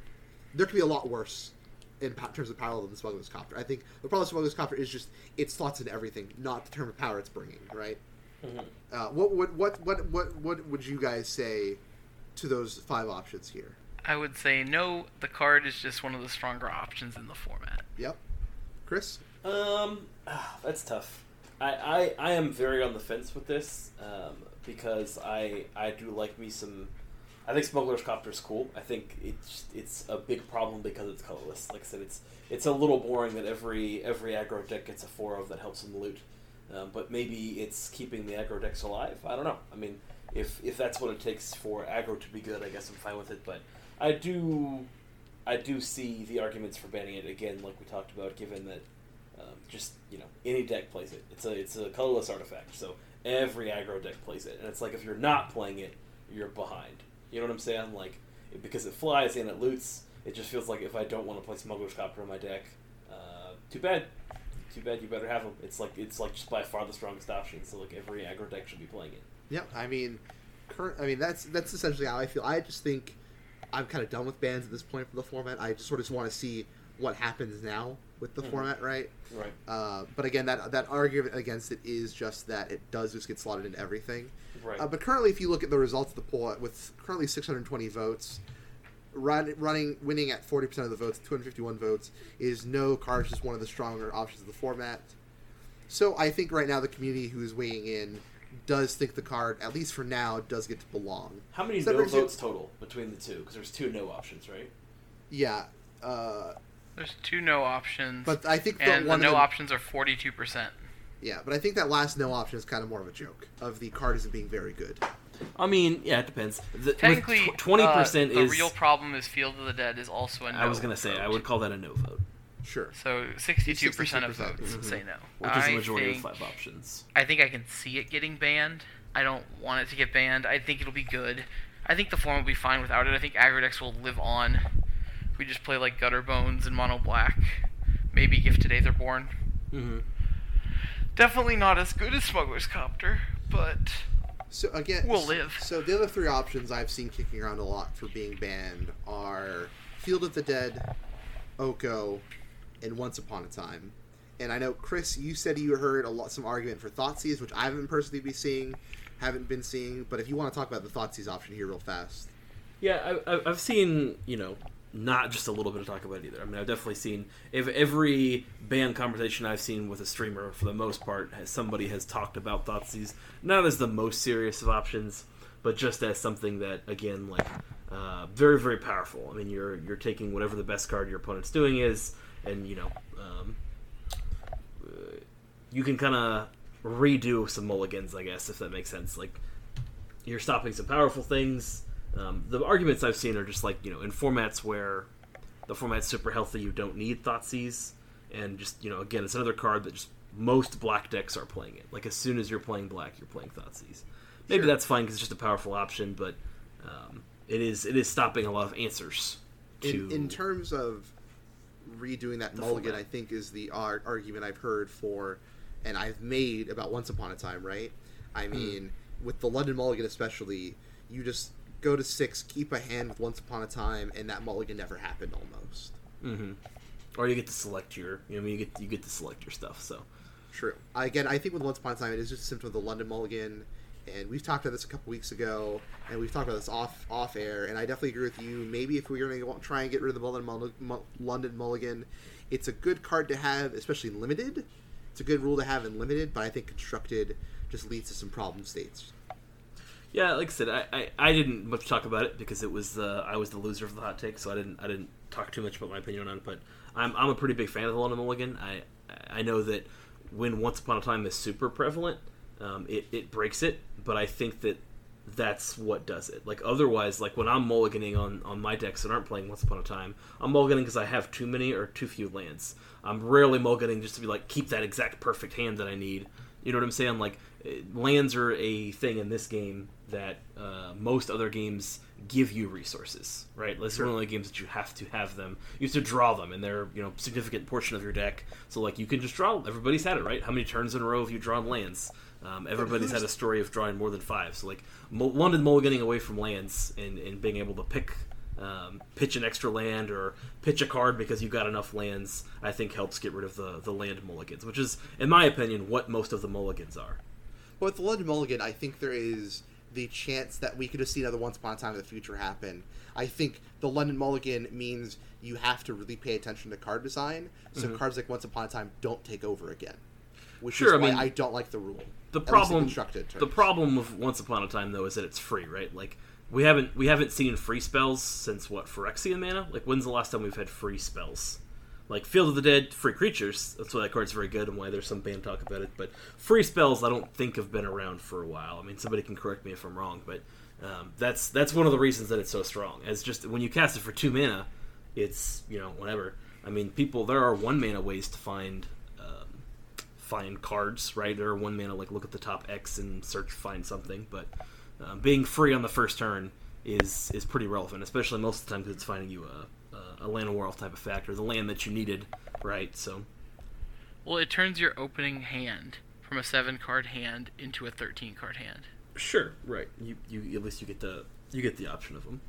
there could be a lot worse in po- terms of power level the Smuggler's Copter. I think the problem with Smuggler's Copter is just its slots and everything, not the term of power it's bringing, right?
Mhm.
Uh, what would what what what what would you guys say to those five options here?
I would say no. The card is just one of the stronger options in the format.
Yep, Chris.
Um, ah, that's tough. I, I, I am very on the fence with this um, because I I do like me some. I think Smuggler's Copter is cool. I think it's it's a big problem because it's colorless. Like I said, it's it's a little boring that every every aggro deck gets a four of that helps them loot. Um, but maybe it's keeping the aggro decks alive. I don't know. I mean, if if that's what it takes for aggro to be good, I guess I'm fine with it. But I do I do see the arguments for banning it again, like we talked about, given that um, just you know any deck plays it. It's a it's a colorless artifact, so every aggro deck plays it, and it's like if you're not playing it, you're behind. You know what I'm saying? Like it, because it flies and it loots, it just feels like if I don't want to play Smuggler's Copter in my deck, uh, too bad. Too bad. You better have them. It's like it's like just by far the strongest option. So like every aggro deck should be playing it.
Yep. I mean, current. I mean that's that's essentially how I feel. I just think I'm kind of done with bans at this point for the format. I just sort of want to see what happens now with the
Mhm.
format, right?
Right.
Uh, but again, that that argument against it is just that it does just get slotted into everything.
Right.
Uh, but currently, if you look at the results of the poll, with currently 620 votes, run, running winning at 40% of the votes, 251 votes, is no card, just one of the stronger options of the format. So I think right now the community who is weighing in does think the card, at least for now, does get to belong.
How many
So
no
brings you-
votes total between the two? Because there's two no options, right?
Yeah, uh,
There's two no options,
but I think the
and the no
of the-
options are forty-two percent.
Yeah, but I think that last no option is kind of more of a joke of the card isn't being very good.
I mean, yeah, it depends. The,
Technically,
twenty percent
uh, the
is.
real problem is Field of the Dead is also a no.
I was gonna say I would call that a no vote,
Sure.
So sixty-two percent of
62%.
votes
Mhm.
say no.
which is the majority
think,
of five options.
I think I can see it getting banned. I don't want it to get banned. I think it'll be good. I think the form will be fine without it. I think Aggro will live on. If we just play like Gutter Bones and Mono Black, maybe Gifted Aetherborn.
Mm-hmm.
Definitely not as good as Smuggler's Copter, but
So again,
We'll live.
So the other three options I've seen kicking around a lot for being banned are Field of the Dead, Oko, and Once Upon a Time. And I know Chris, you said you heard a lot, some argument for Thoughtseize, which I haven't personally been seeing, haven't been seeing. But if you want to talk about the Thoughtseize option here, real fast.
Yeah, I, I, I've seen you know not just a little bit of talk about it either. I mean, I've definitely seen if every band conversation I've seen with a streamer, for the most part, has somebody has talked about Thoughtseize, not as the most serious of options, but just as something that again, like uh, very very powerful. I mean, you're you're taking whatever the best card your opponent's doing is, and you know. Um, uh, you can kind of redo some mulligans, I guess, if that makes sense. Like you're stopping some powerful things. Um, the arguments I've seen are just like you know in formats where the format's super healthy, you don't need Thoughtseize, and just you know again it's another card that just most black decks are playing it. Like as soon as you're playing black, you're playing Thoughtseize. Maybe
Sure.
that's fine because it's just a powerful option, but um, it is it is stopping a lot of answers. To
In, in terms of redoing that mulligan,
format.
I think is the ar- argument I've heard for, and I've made about Once Upon a Time. Right?
Hmm.
I mean, with the London mulligan especially, you just go to six, keep a hand with Once Upon a Time, and that mulligan never happened almost.
Mm-hmm. Or you get to select your, you know, you get you get to select your stuff. So
True. Again, I think with Once Upon a Time, it is just a symptom of the London Mulligan, and we've talked about this a couple weeks ago, and we've talked about this off off air, and I definitely agree with you. Maybe if we're going to try and get rid of the London, London Mulligan, it's a good card to have, especially in limited. It's a good rule to have in limited, but I think constructed just leads to some problem states.
Yeah, like I said, I, I, I didn't much talk about it because it was uh, I was the loser of the hot take, so I didn't I didn't talk too much about my opinion on it. But I'm I'm a pretty big fan of the London Mulligan. I I know that when Once Upon a Time is super prevalent, um, it it breaks it. But I think that that's what does it. Like otherwise, like when I'm mulliganing on on my decks that aren't playing Once Upon a Time, I'm mulliganing because I have too many or too few lands. I'm rarely mulliganing just to be like keep that exact perfect hand that I need. You know what I'm saying? Like lands are a thing in this game that uh, most other games give you resources, right? This is one of the games that you have to have them. You have to draw them, and they're you know significant portion of your deck. So like you can just draw. Everybody's had it, right? How many turns in a row have you drawn lands? Um, everybody's had a story of drawing more than five. So like London mulliganing away from lands and, and being able to pick um, pitch an extra land or pitch a card because you've got enough lands, I think helps get rid of the, the land mulligans, which is, in my opinion, what most of the mulligans are.
But with the London Mulligan, I think there is the chance that we could have seen another Once Upon a Time in the future happen. I think the London Mulligan means you have to really pay attention to card design, so cards like Once Upon a Time don't take over again. Which
Mm-hmm. Sure,
is
I
why
mean,
I don't like the rule.
The
At least in
problem,
constructed
the problem with Once Upon a Time though is that it's free, right? Like we haven't we haven't seen free spells since what Phyrexian mana. Like when's the last time we've had free spells? Like Field of the Dead, free creatures. That's why that card's very good and why there's some band talk about it. But free spells, I don't think have been around for a while. I mean, somebody can correct me if I'm wrong, but um, that's that's one of the reasons that it's so strong. As just when you cast it for two mana, it's you know whatever. I mean, people there are one mana ways to find um, find cards, right? There are one mana like look at the top X and search find something, but um, being free on the first turn is is pretty relevant, especially most of the time because it's finding you a, a land war type of factor, the land that you needed, right? So
Well, it turns your opening hand from a seven card hand into a thirteen card hand.
sure, right? You you at least you get the you get the option of them.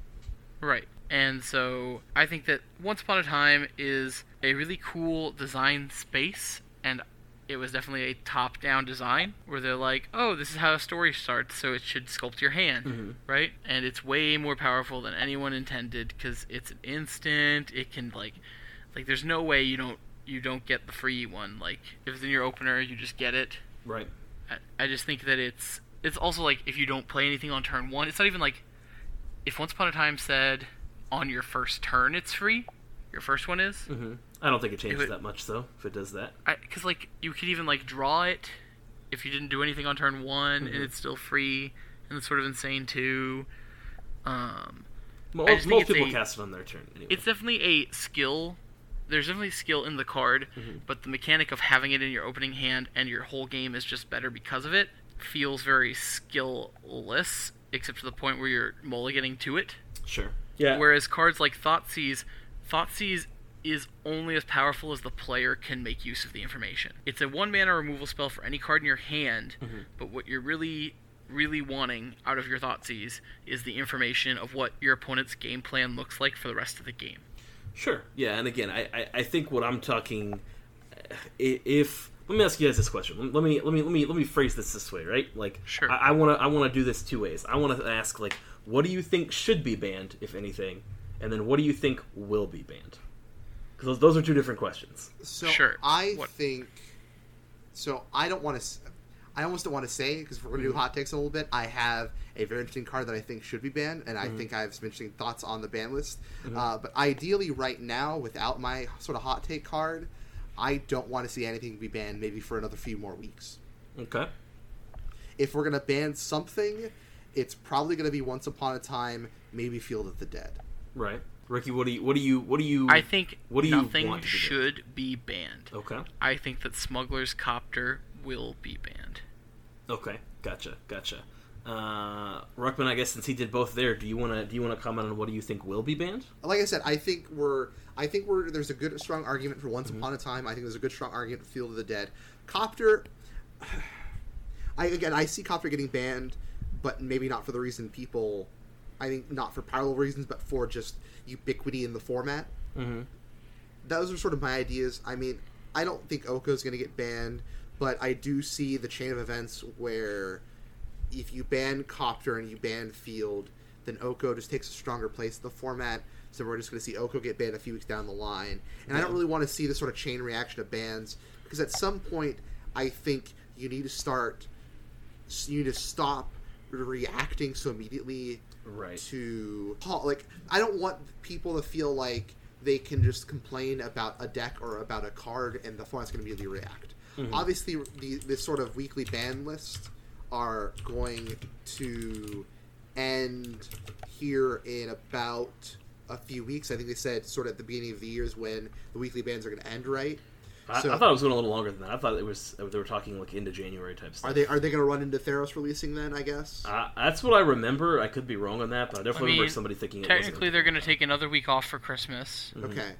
Right. And so I think that Once Upon a Time is a really cool design space, and it was definitely a top down design where they're like, oh, this is how a story starts, so it should sculpt your hand, right? And it's way more powerful than anyone intended because it's an instant. It can, like, like, there's no way you don't. You don't get the free one. Like if it's in your opener, you just get it.
Right.
I, I just think that it's it's also like if you don't play anything on turn one, it's not even like if Once Upon a Time said on your first turn it's free, your first one is,
hmm I don't think it changes
would-
that much though. If it does that,
because like you could even like draw it if you didn't do anything on turn one and it's still free, and it's sort of insane too. Um,
most,
I just think
most people
a-
cast it on their turn. Anyway.
it's definitely a skill. There's definitely skill in the card, but the mechanic of having it in your opening hand and your whole game is just better because of it feels very skillless, except to the point where you're mulliganing to it.
sure. Yeah.
Whereas cards like Thoughtseize, Thoughtseize is only as powerful as the player can make use of the information. It's a one mana removal spell for any card in your hand, mm-hmm. but what you're really, really wanting out of your Thoughtseize is the information of what your opponent's game plan looks like for the rest of the game.
Sure. Yeah, and again, I, I, I think what I'm talking, uh, if let me ask you guys this question. Let me let me let me let me phrase this this way, right? Like,
Sure.
I want to I want to do this two ways. I want to ask like, what do you think should be banned, if anything, and then what do you think will be banned? Because those, those are two different questions.
So
Sure.
I
What-
think. So I don't want to. I almost don't want to say because we're going
Mm-hmm.
to do hot takes in a little bit. I have a very interesting card that I think should be banned, and
Mm-hmm.
I think I have some interesting thoughts on the ban list. Uh, but ideally, right now, without my sort of hot take card, I don't want to see anything be banned. Maybe for another few more weeks.
Okay.
If we're going to ban something, it's probably going to be Once Upon a Time, maybe Field of the Dead.
Right. Ricky, what do you what do you what do you?
I think
What do you
nothing
want to be
should be banned.
Okay.
I think that Smuggler's Copter will be banned.
Okay. Gotcha. Gotcha. Uh, Ruckman, I guess since he did both there, do you want to do you want to comment on what do you think will be banned?
like I said, I think we're I think we're there's a good strong argument for
Mm-hmm.
Once Upon a Time. I think there's a good strong argument for Field of the Dead. Copter <sighs> I again I see Copter getting banned, but maybe not for the reason people I think not for parallel reasons, but for just ubiquity in the format.
Mm-hmm.
Those are sort of my ideas. I mean, I don't think Oko is going to get banned, but I do see the chain of events where if you ban Copter and you ban Field, then Oko just takes a stronger place in the format. So we're just going to see Oko get banned a few weeks down the line, and I don't really want to see this sort of chain reaction of bans because at some point I think you need to start, you need to stop reacting so immediately
Right.
to like I don't want people to feel like they can just complain about a deck or about a card and the format's going to immediately react. Mm-hmm. Obviously, the, this sort of weekly ban list are going to end here in about a few weeks. I think they said sort of at the beginning of the year is when the weekly bans are going to end, right?
I,
So-
I thought it was going a little longer than that. I thought it was they were talking like into January type stuff.
Are they are they going to run into Theros releasing then? I guess.
Uh, that's what I remember. I could be wrong on that, but I definitely
I mean,
remember somebody thinking it
Technically,
wasn't.
they're going to take another week off for Christmas.
okay.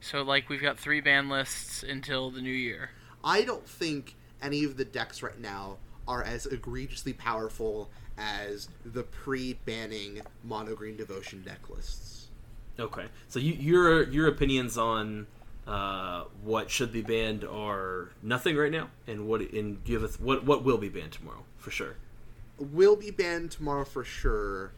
So, like, we've got three ban lists until the new year.
I don't think any of the decks right now are as egregiously powerful as the pre-banning mono green devotion deck lists.
Okay, so you, your your opinions on uh, what should be banned are nothing right now, and what and do you have a, what what will be banned tomorrow for sure.
Will be banned tomorrow for sure.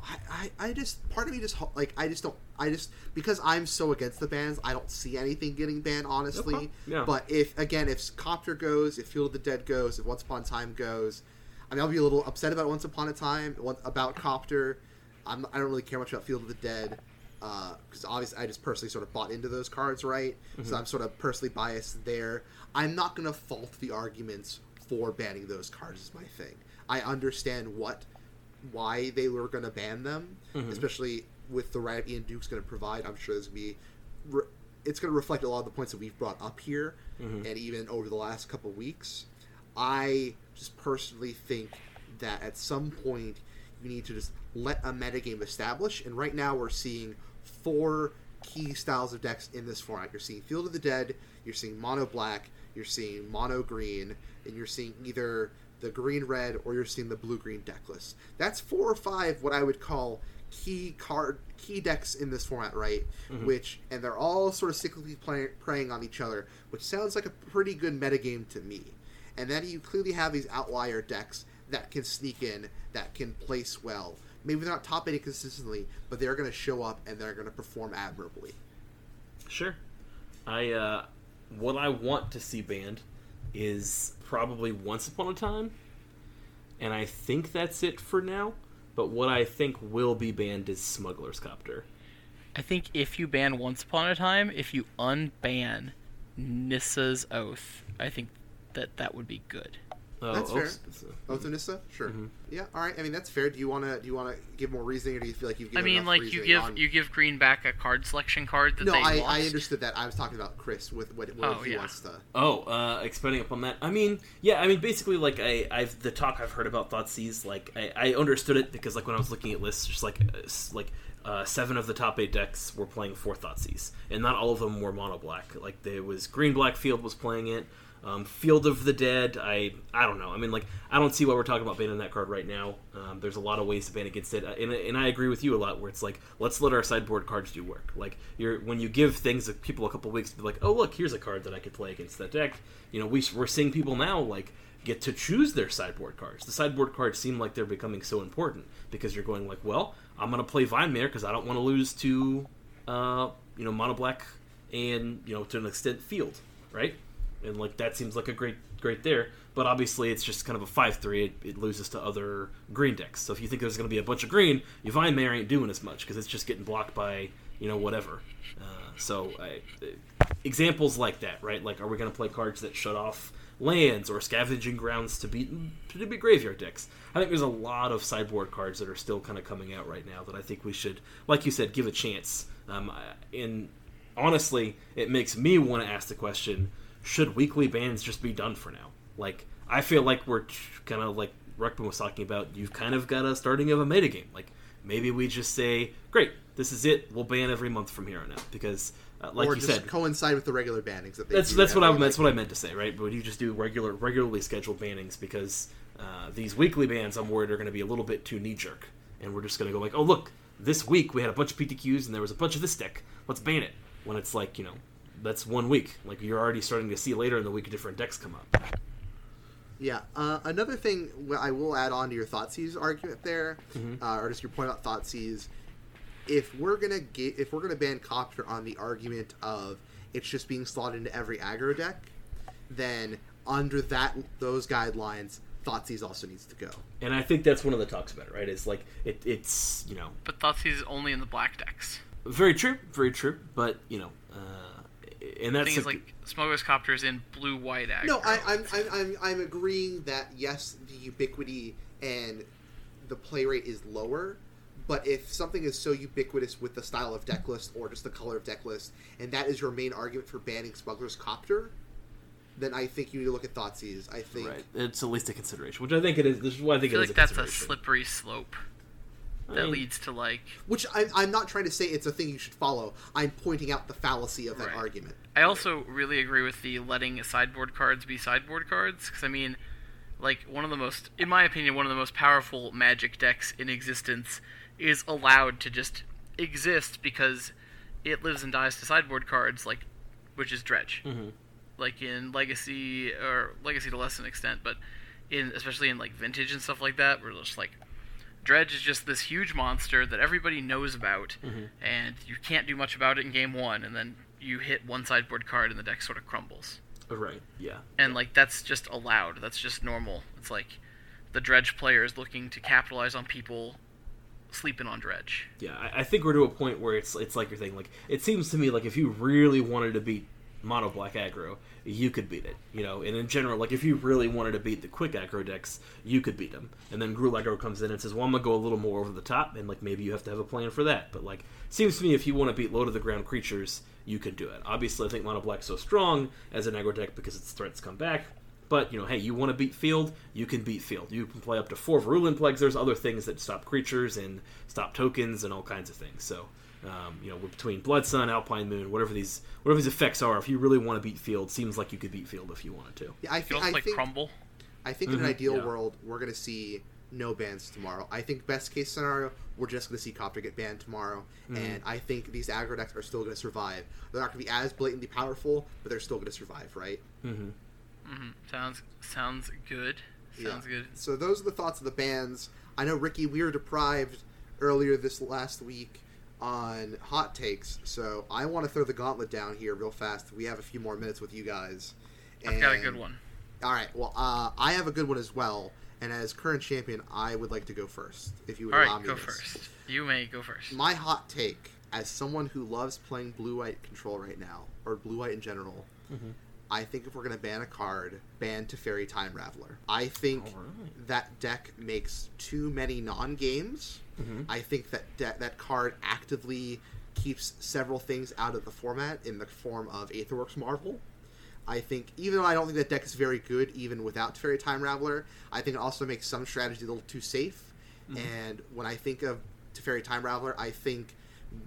I, I, I just part of me just like I just don't I just because I'm so against the bans I don't see anything getting banned honestly.
Okay, yeah.
But if again if Copter goes, if Field of the Dead goes, if Once Upon a Time goes, I mean I'll be a little upset about Once Upon a Time about Copter. I'm, I don't really care much about Field of the Dead Uh, because obviously I just personally sort of bought into those cards, right? So mm-hmm. I'm sort of personally biased there. I'm not going to fault the arguments for banning those cards. Is my thing. I understand what why they were going to ban them, mm-hmm. especially with the right Ian Duke's going to provide. I'm sure there's going to be. Re- it's going to reflect a lot of the points that we've brought up here, mm-hmm. and even over the last couple weeks. I just personally think that at some point you need to just let a metagame establish. And right now we're seeing four key styles of decks in this format. You're seeing Field of the Dead, you're seeing Mono Black, you're seeing Mono Green, and you're seeing either the Green Red or you're seeing the Blue Green deck list. That's four or five what I would call key card key decks in this format, right? Mm-hmm. Which and they're all sort of cyclically play, preying on each other, which sounds like a pretty good metagame to me. And then you clearly have these outlier decks that can sneak in, that can place well. Maybe they're not top eighting consistently, but they're going to show up and they're going to perform admirably.
Sure. I uh, what I want to see banned is probably Once Upon a Time, and I think that's it for now. But what I think will be banned is Smuggler's Copter.
I think if you ban Once Upon a Time, if you unban Nissa's Oath, I think that that would be good.
Oh,
That's fair.
oops.
Oath? Sure.
Mm-hmm.
Yeah, all right. I mean, that's fair. Do you want to do you want to give more reasoning, or do you feel like you've
I mean, like you give
on-
you give Green back a card selection card that
No,
they
I,
lost.
I understood that. I was talking about Chris with what, what
Oh,
he
yeah.
wants to.
Oh, uh, expanding upon that. I mean, yeah. I mean, basically, like I, I've the talk I've heard about Thoughtseize. Like I, I understood it because like when I was looking at lists, just like uh, like uh, seven of the top eight decks were playing four Thoughtseize, and not all of them were mono black. Like there was green black field was playing it. Um, Field of the Dead, I I don't know. I mean, like I don't see why we're talking about banning that card right now. Um, there's a lot of ways to ban against it, Uh, and, and I agree with you a lot. Where it's like, let's let our sideboard cards do work. Like you're when you give things to people a couple weeks to be like, oh look, here's a card that I could play against that deck. You know, we we're seeing people now like get to choose their sideboard cards. The sideboard cards seem like they're becoming so important because you're going like, well, I'm gonna play Vine Mare because I don't want to lose to, uh, you know, mono black and you know to an extent field, right? And like that seems like a great great there. But obviously, it's just kind of a five three. It, it loses to other green decks. So if you think there's going to be a bunch of green, your Vine Mare ain't doing as much because it's just getting blocked by you know whatever. Uh, so I, examples like that, right? Like, are we going to play cards that shut off lands or scavenging grounds to beat to beat graveyard decks? I think there's a lot of sideboard cards that are still kind of coming out right now that I think we should, like you said, give a chance. Um, and honestly, it makes me want to ask the question: Should weekly bans just be done for now? Like, I feel like we're kind of like Ruckman was talking about. You've kind of got a starting of a metagame. Like, maybe we just say, "Great, this is it. We'll ban every month from here on out." Because, uh, like
or
you said,
coincide with the regular bannings that they
that's
do
that's what I that's what I meant to say, right? But you just do regular regularly scheduled bannings because uh, these weekly bans, I'm worried, are going to be a little bit too knee jerk. and we're just gonna go like, oh look, this week we had a bunch of PTQs and there was a bunch of this deck. Let's ban it. When it's like you know, that's one week. Like you're already starting to see later in the week different decks come up.
Yeah. Uh, another thing I will add on to your Thoughtseize argument there, uh, or just your point about Thoughtseize. If we're gonna get, if we're gonna ban Copter on the argument of it's just being slotted into every aggro deck, then under that those guidelines, Thoughtseize also needs to go.
And I think that's one of the talks about it, right? It's like it, it's you know
But Thoughtseize is only in the black decks.
very true, very true. But you know, uh, and
The
that's
thing is,
like,
like, Smuggler's Copter is in blue white aggro.
No, I, I'm, I'm, I'm, I'm agreeing that yes, the ubiquity and the play rate is lower, but if something is so ubiquitous with the style of deck list or just the color of deck list, and that is your main argument for banning Smuggler's Copter, then I think you need to look at Thoughtseize. I think
right. It's at least a consideration, which I think it is. This is why I
I
think
feel
it is
like
a
that's a slippery slope
I
that
mean,
leads to like.
which I, I'm not trying to say it's a thing you should follow. I'm pointing out the fallacy of that
Right.
argument.
I also really agree with the letting sideboard cards be sideboard cards because I mean, like one of the most, in my opinion, one of the most powerful Magic decks in existence is allowed to just exist because it lives and dies to sideboard cards, like which is Dredge.
Mhm.
Like in Legacy or Legacy to less an extent, but in especially in like Vintage and stuff like that, where it's just like Dredge is just this huge monster that everybody knows about,
Mhm.
and you can't do much about it in game one, and then you hit one sideboard card and the deck sort of crumbles.
Right. Yeah.
And like that's just allowed. That's just normal. It's like the Dredge player is looking to capitalize on people sleeping on Dredge.
Yeah, I, I think we're to a point where it's it's like you're saying. Like it seems to me like if you really wanted to beat mono black aggro, you could beat it. You know, and in general, like if you really wanted to beat the quick aggro decks, you could beat them. And then Gruul aggro comes in and says, "Well, I'm gonna go a little more over the top," and like maybe you have to have a plan for that. But like, seems to me if you want to beat low to the ground creatures, you can do it. Obviously, I think mono black's so strong as an aggro deck because its threats come back. But you know, hey, you want to beat field, you can beat field. You can play up to four Virulent Plagues. There's other things that stop creatures and stop tokens and all kinds of things. So, um, you know, between Blood Sun, Alpine Moon, whatever these whatever these effects are, if you really want to beat field, seems like you could beat field if you wanted to.
Yeah, I,
You
th-
also
I
like
think
crumble.
I think in an
Mhm,
ideal
yeah.
world, we're going to see no bans tomorrow. I think best case scenario, we're just going to see Copter get banned tomorrow,
Mm-hmm.
and I think these aggro decks are still going to survive. They're not going to be as blatantly powerful, but they're still going to survive, right?
Mm-hmm.
hmm Sounds sounds good. Sounds
Yeah.
good.
So those are the thoughts of the bans. I know Ricky, we were deprived earlier this last week on hot takes, so I want to throw the gauntlet down here real fast. We have a few more minutes with you guys.
I've got a good one.
All right. Well, uh, I have a good one as well. And as current champion, I would like to go first, if you would
All
allow
right,
me
go
this.
first. You may go first.
My hot take, as someone who loves playing blue white control right now, or blue white in general,
Mhm.
I think if we're gonna ban a card, ban Teferi Time Raveler. I think
Alright.
that deck makes too many non-games.
Mhm.
I think that de- that card actively keeps several things out of the format in the form of Aetherworks Marvel. I think, even though I don't think that deck is very good, even without Teferi Time Raveler, I think it also makes some strategy a little too safe. And when I think of Teferi Time Raveler, I think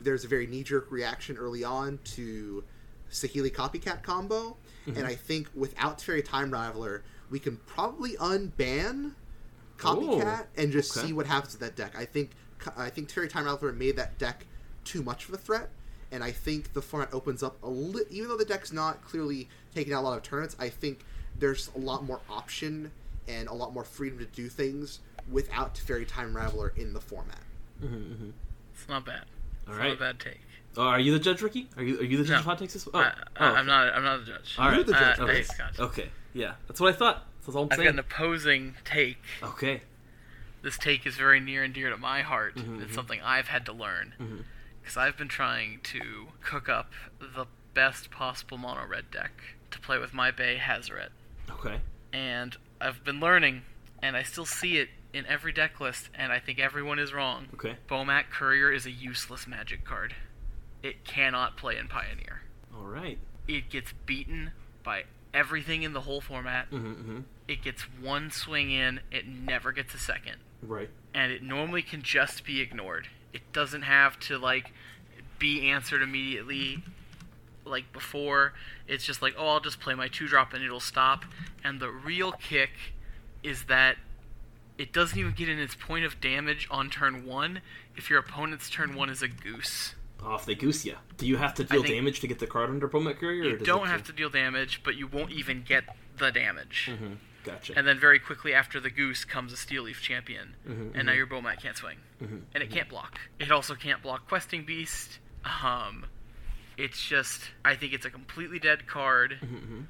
there's a very knee jerk reaction early on to Saheeli Copycat combo. And I think without Teferi Time Raveler, we can probably unban Copycat and just
okay.
see what happens to that deck. I think I think Teferi Time Raveler made that deck too much of a threat, and I think the format opens up a li- even though the deck's not clearly taking out a lot of turns. I think there's a lot more option and a lot more freedom to do things without Teferi Time Raveler in the format.
Mhm, mhm.
It's not bad.
All
It's
right.
not a bad take.
Oh, are you the judge, Ricky? Are you are you the judge
No.
of hot takes? This? Oh,
I,
oh,
I,
okay.
I'm not. I'm not a judge.
All right.
You're the judge.
Uh,
okay.
hey.
Okay. Yeah, that's what I thought. That's all I'm
I've got
saying.
an opposing take.
Okay.
This take is very near and dear to my heart.
Mhm,
it's
mhm.
something I've had to learn because I've been trying to cook up the best possible mono red deck to play with my Bay Hazaret,
Okay.
and I've been learning, and I still see it in every deck list, and I think everyone is wrong.
Okay.
Bomat Courier is a useless magic card. It cannot play in Pioneer.
All right.
It gets beaten by everything in the whole format.
Mm-hmm, mm-hmm.
It gets one swing in, it never gets a second.
Right.
And it normally can just be ignored. It doesn't have to, like, be answered immediately like before. It's just like, oh, I'll just play my two drop and it'll stop. And the real kick is that it doesn't even get in its point of damage on turn one if your opponent's turn one is a goose.
Off they goose ya. Do you have to deal damage to get the card under Bomat Courier?
You don't have to deal damage, but you won't even get the damage.
hmm Gotcha.
And then very quickly after the goose comes a Steel Leaf Champion,
Mhm,
and now your Bomat can't swing,
Mhm,
and it can't block. It also can't block Questing Beast. Um, it's just I think it's a completely dead card.
Mhm.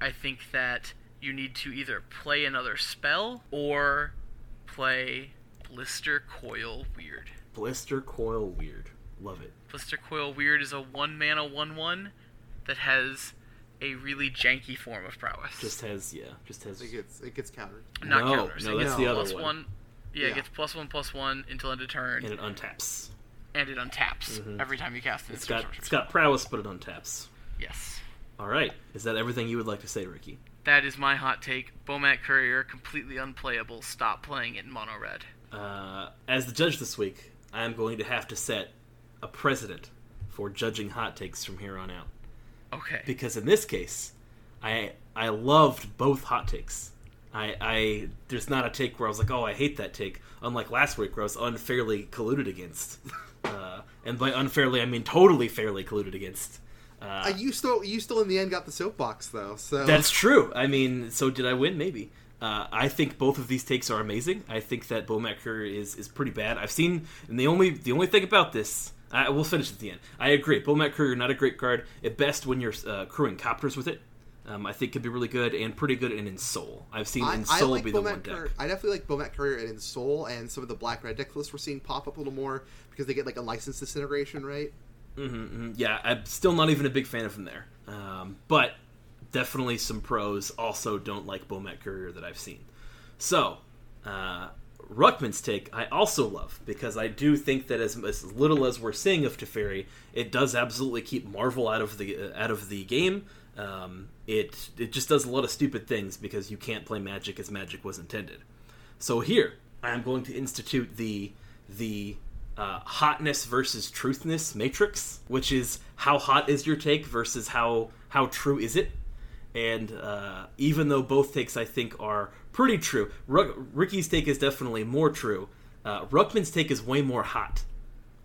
I think that you need to either play another spell or play Blistercoil Weird.
Blistercoil Weird. Love it.
Blistercoil Weird is a one mana one one that has a really janky form of prowess.
Just has yeah. Just has.
It gets it gets countered.
not
no,
counters.
no,
It
that's
gets
the other
plus
one.
Yeah,
Yeah.
it gets plus one plus one until end of turn,
and it untaps.
and it untaps
Mhm.
every time you cast it.
It's got it's got prowess, but it untaps.
yes.
All right. Is that everything you would like to say, Ricky?
That is my hot take. Bomat Courier completely unplayable. Stop playing it in mono red.
Uh, as the judge this week, I am going to have to set a precedent for judging hot takes from here on out.
Okay.
Because in this case, I I loved both hot takes. I, I there's not a take where I was like, oh, I hate that take. Unlike last week where I was unfairly colluded against, <laughs> uh, and by unfairly I mean totally fairly colluded against. Uh,
Uh, you still you still in the end got the soapbox though. So
That's true. I mean, so did I win? Maybe. Uh, I think both of these takes are amazing. I think that Bomat Courier is is pretty bad. I've seen, and the only the only thing about this, I will finish at the end. I agree. Bomat Courier not a great card. At best, when you're uh, crewing copters with it, um, I think could be really good and pretty good in Soul. I've seen
I,
Soul
like
be the
Bomat
one deck.
Courier. I definitely like Bomat Courier and in Soul and some of the black red deck lists we're seeing pop up a little more because they get like a license disintegration, right?
hmm Yeah, I'm still not even a big fan of him there. Um, but definitely some pros also don't like Bomat Courier that I've seen. So, uh, Ruckman's take I also love because I do think that as, as little as we're seeing of Teferi, it does absolutely keep Marvel out of the uh, out of the game. Um, it it just does a lot of stupid things because you can't play Magic as Magic was intended. So here I am going to institute the the uh, hotness versus truthness matrix, which is how hot is your take versus how how true is it. And uh, even though both takes I think are pretty true, Ruck, Ricky's take is definitely more true. Uh, Ruckman's take is way more hot,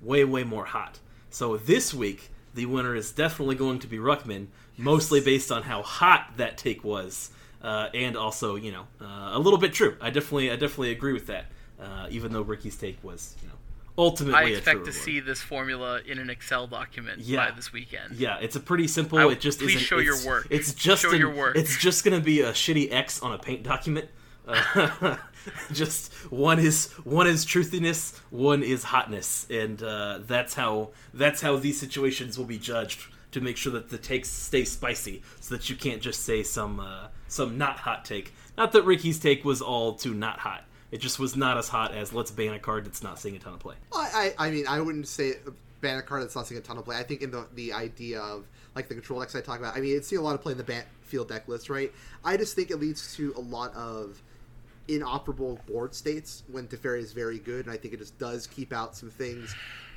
way way more hot. So this week the winner is definitely going to be Ruckman, mostly based on how hot that take was, uh, and also you know uh, a little bit true. I definitely I definitely agree with that. Uh, even though Ricky's take was you know ultimately
I expect to see this formula in an Excel document
Yeah.
by this weekend.
Yeah, it's a pretty simple.
I-
it just
please
isn't-
show your work.
It's just
Show
an-
your work.
It's just going to be a shitty X on a paint document. Uh, <laughs> just one is one is truthiness, one is hotness, and uh, that's how that's how these situations will be judged to make sure that the takes stay spicy, so that you can't just say some uh, some not hot take. Not that Ricky's take was all too not hot. It just was not as hot as let's ban a card that's not seeing a ton of play.
I, I, I mean, I wouldn't say ban a card that's not seeing a ton of play. I think in the the idea of like the control decks I talk about, I mean, it's seeing a lot of play in the Bant field deck list, right? I just think it leads to a lot of inoperable board states when Teferi is very good, and I think it just does keep out some things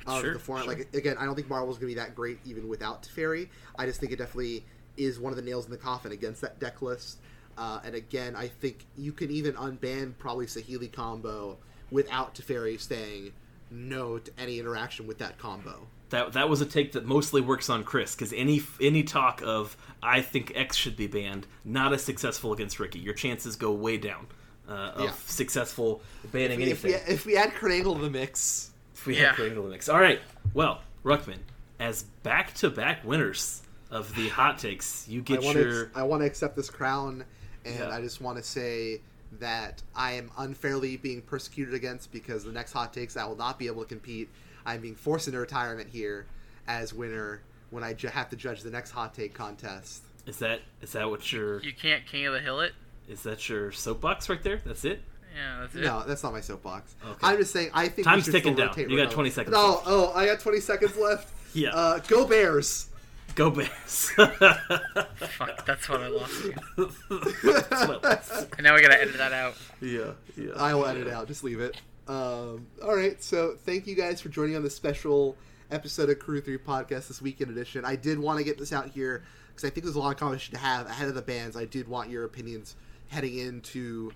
of
Sure,
the format.
sure.
Like again, I don't think Marvel's going to be that great even without Teferi. I just think it definitely is one of the nails in the coffin against that deck list. Uh, and again, I think you can even unban probably Saheeli combo without Teferi saying no to any interaction with that combo.
That that was a take that mostly works on Chris because any any talk of I think X should be banned not as successful against Ricky. Your chances go way down uh, of
Yeah.
successful banning
If we,
anything.
if we add Crangle to the mix,
If we
Yeah.
have the mix. All right. Well, Ruckman, as back to back winners of the hot takes, you
I
get
want
your
to I want to accept this crown, and
Yeah.
I just want to say that I am unfairly being persecuted against because the next hot takes I will not be able to compete. I'm being forced into retirement here as winner when I ju- have to judge the next hot take contest.
is that is that what your
You can't King of the Hill it.
is that your soapbox right there? That's it.
Yeah, that's it.
No, that's not my soapbox.
Okay.
I'm just saying I think we
Time's
should
ticking
still
down.
rotate
You got 20 seconds
No,
left.
oh, I got 20 seconds left.
Yeah.
Uh, go Bears.
Go Bears.
Fuck, that's what I lost. you. <laughs> And now we gotta edit that out.
yeah, yeah.
I will edit it out. Just leave it. Um, all right. So thank you guys for joining on this special episode of Crew Three Podcast, this weekend edition. I did want to get this out here because I think there's a lot of conversation to have ahead of the bands. I did want your opinions heading into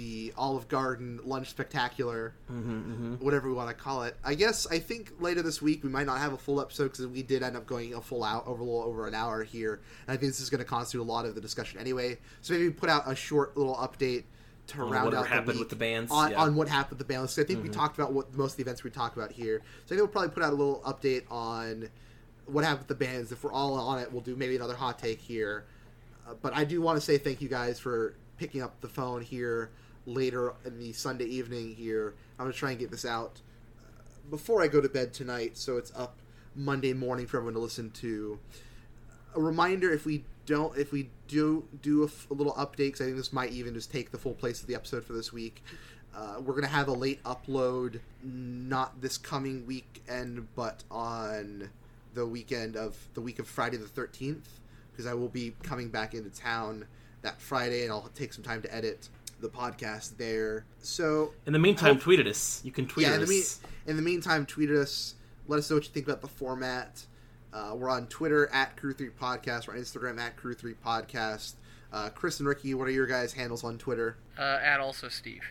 the Olive Garden lunch spectacular,
Mm-hmm,
whatever we want to call it. I guess I think later this week we might not have a full episode because we did end up going a full out over a little over an hour here, and I think this is going to constitute a lot of the discussion anyway. So maybe put out a short little update to
On
round out the
happened
week
with the bands,
on,
yeah. Mm-hmm.
on what happened with the bands. 'Cause I think we talked about what most of the events we talked about here. So I think we'll probably put out a little update on what happened with the bands. If we're all on it, we'll do maybe another hot take here. Uh, but I do want to say thank you guys for picking up the phone here later in the Sunday evening here. I'm going to try and get this out uh, before I go to bed tonight, so it's up Monday morning for everyone to listen to. A reminder: if we don't, if we do do a, f- a little update, because I think this might even just take the full place of the episode for this week. Uh, we're gonna have a late upload, not this coming weekend, but on the weekend of the week of Friday the 13th, because I will be coming back into town that Friday, and I'll take some time to edit the podcast there. So
In the meantime,
Hope-
tweet at us. You can tweet
yeah,
at
in the,
us.
mean, in the meantime, tweet at us. Let us know what you think about the format. Uh, we're on Twitter at Crew3 Podcast. We're on Instagram at Crew3 Podcast. Uh, Chris and Ricky, what are your guys' handles on Twitter?
Uh, add also Steve.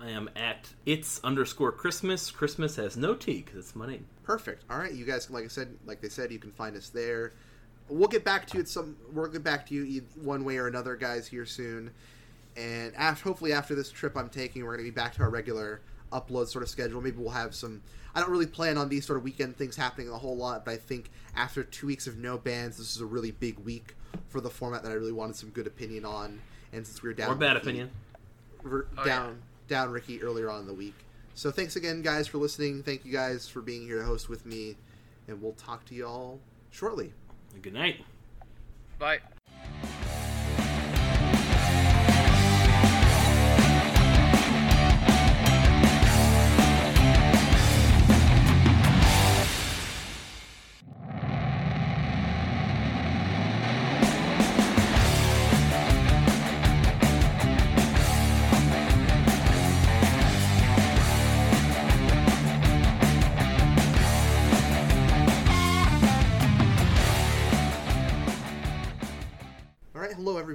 I am at it's underscore Christmas. Christmas has no T because it's my name.
Perfect. All right, you guys, like I said, like they said, you can find us there. We'll get back to you at some. We'll get back to you e- one way or another, guys, here soon. And after, hopefully, after this trip I'm taking, we're going to be back to our regular upload sort of schedule. Maybe we'll have some. I don't really plan on these sort of weekend things happening a whole lot, but I think after two weeks of no bands, this is a really big week for the format that I really wanted some good opinion on. And since we were down,
or bad
Ricky-
opinion.
r-
Oh,
down down Ricky earlier on in the week. So thanks again, guys, for listening. Thank you guys for being here to host with me, and we'll talk to you all shortly.
Good night.
Bye.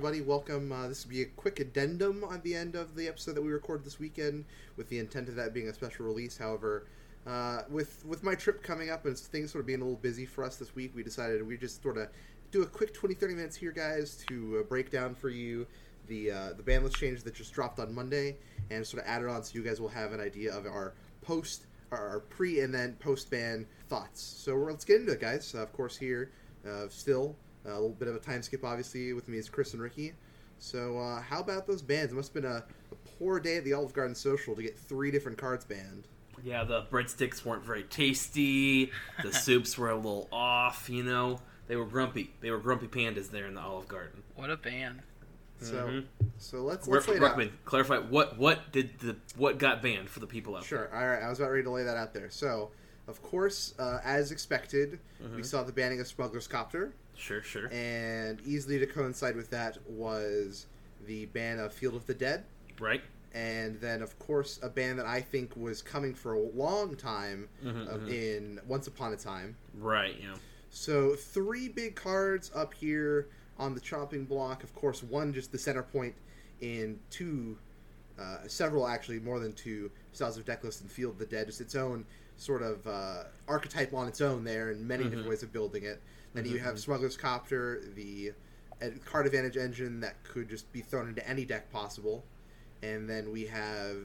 Everybody. Welcome. Uh, this will be a quick addendum on the end of the episode that we recorded this weekend, with the intent of that being a special release. However, uh, with with my trip coming up and things sort of being a little busy for us this week, we decided we just sort of do a quick 20, 30 minutes here, guys, to uh, break down for you the uh, the ban list changes that just dropped on Monday, and sort of add it on so you guys will have an idea of our post, our, our pre and then post ban thoughts. So let's get into it, guys. Uh, of course, here uh, still a little bit of a time skip, obviously, with me is Chris and Ricky. So, uh, how about those bans? It must have been a, a poor day at the Olive Garden Social to get three different cards banned.
Yeah, the breadsticks weren't very tasty. The <laughs> soups were a little off. You know, they were grumpy. They were grumpy pandas there in the Olive Garden.
What a band.
So,
Mhm.
so let's
Re-
let's lay it out.
clarify what what did the what got banned for the people out there?
Sure. All right. I was about ready to lay that out there. So, of course, uh, as expected, we saw the banning of Smuggler's Copter.
Sure, sure.
and easily to coincide with that was the ban of Field of the Dead.
right.
and then of course a ban that I think was coming for a long time
Mhm,
uh,
mhm.
in Once Upon a Time.
Right. Yeah.
So three big cards up here on the chopping block. Of course, one just the center point in two, uh, several actually more than two styles of Decklist and Field of the Dead. Just its own sort of uh, archetype on its own there, and many different
Mhm.
ways of building it. Then you
Mhm,
have
mhm.
Smuggler's Copter, the uh, card advantage engine that could just be thrown into any deck possible, and then we have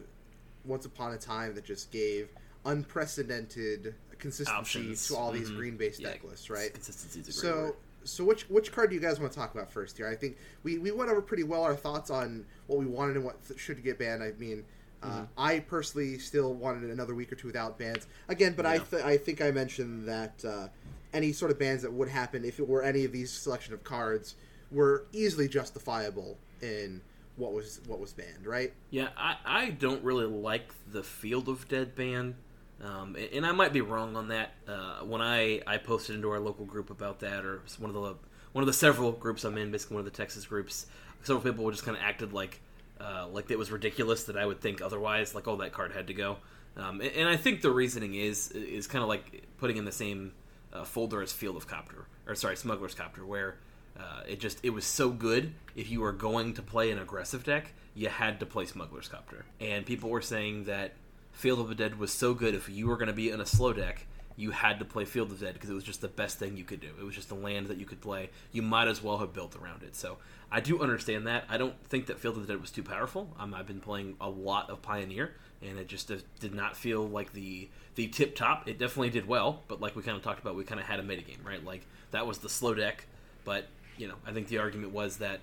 Once Upon a Time that just gave unprecedented consistency
Options.
to all these
Mhm.
green based
Yeah,
deck lists, right?
Great
So,
word.
so which which card do you guys want to talk about first here? I think we, we went over pretty well our thoughts on what we wanted and what th- should get banned. I mean, uh,
Mhm.
I personally still wanted another week or two without bans again, but I th- I think I mentioned that uh, any sort of bans that would happen if it were any of these selection of cards were easily justifiable in what was what was banned, right?
Yeah, I, I don't really like the Field of Dead ban, um, and, and I might be wrong on that. Uh, when I, I posted into our local group about that, or one of the one of the several groups I'm in, basically one of the Texas groups, several people just kind of acted like uh, like it was ridiculous that I would think otherwise, like oh that card had to go. Um, and, and I think the reasoning is is kind of like putting in the same uh, folder as Field of Copter, or sorry, Smuggler's Copter, where Uh, it just it was so good. If you were going to play an aggressive deck, you had to play Smuggler's Copter. And people were saying that Field of the Dead was so good. If you were going to be in a slow deck, you had to play Field of Dead because it was just the best thing you could do. It was just the land that you could play. You might as well have built around it. So I do understand that. I don't think that Field of the Dead was too powerful. Um, I've been playing a lot of Pioneer, and it just did not feel like the the tip top. It definitely did well, but like we kind of talked about, we kind of had a metagame, right? Like that was the slow deck, but you know, I think the argument was that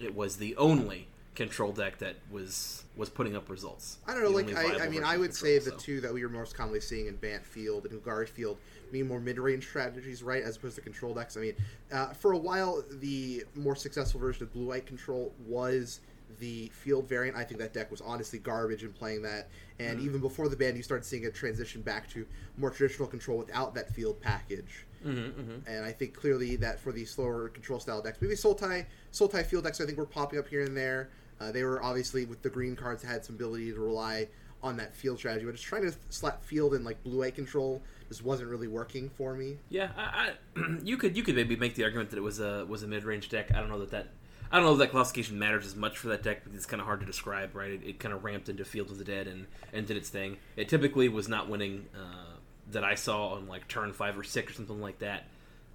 it was the only control deck that was was putting up results.
I don't know,
The
like I, I mean, I would
control,
say the
so.
two that we were most commonly seeing in Bant Field and Golgari Field mean more mid-range strategies, right, as opposed to control decks. I mean, uh, for a while, the more successful version of Blue White Control was the field variant. I think that deck was honestly garbage in playing that, and
Mm-hmm.
even before the ban, you started seeing a transition back to more traditional control without that field package.
Mm-hmm, mm-hmm.
And I think clearly that for the slower control style decks, maybe Sultai, Sultai field decks, I think were popping up here and there. Uh, they were obviously with the green cards had some ability to rely on that field strategy, but just trying to slap field and like blue eye control just wasn't really working for me.
Yeah, I, I, <clears throat> you could you could maybe make the argument that it was a was a mid range deck. I don't know that that I don't know that classification matters as much for that deck because it's kind of hard to describe, right? It, it kind of ramped into Field of the Dead and and did its thing. It typically was not winning uh, that I saw on like turn five or six or something like that,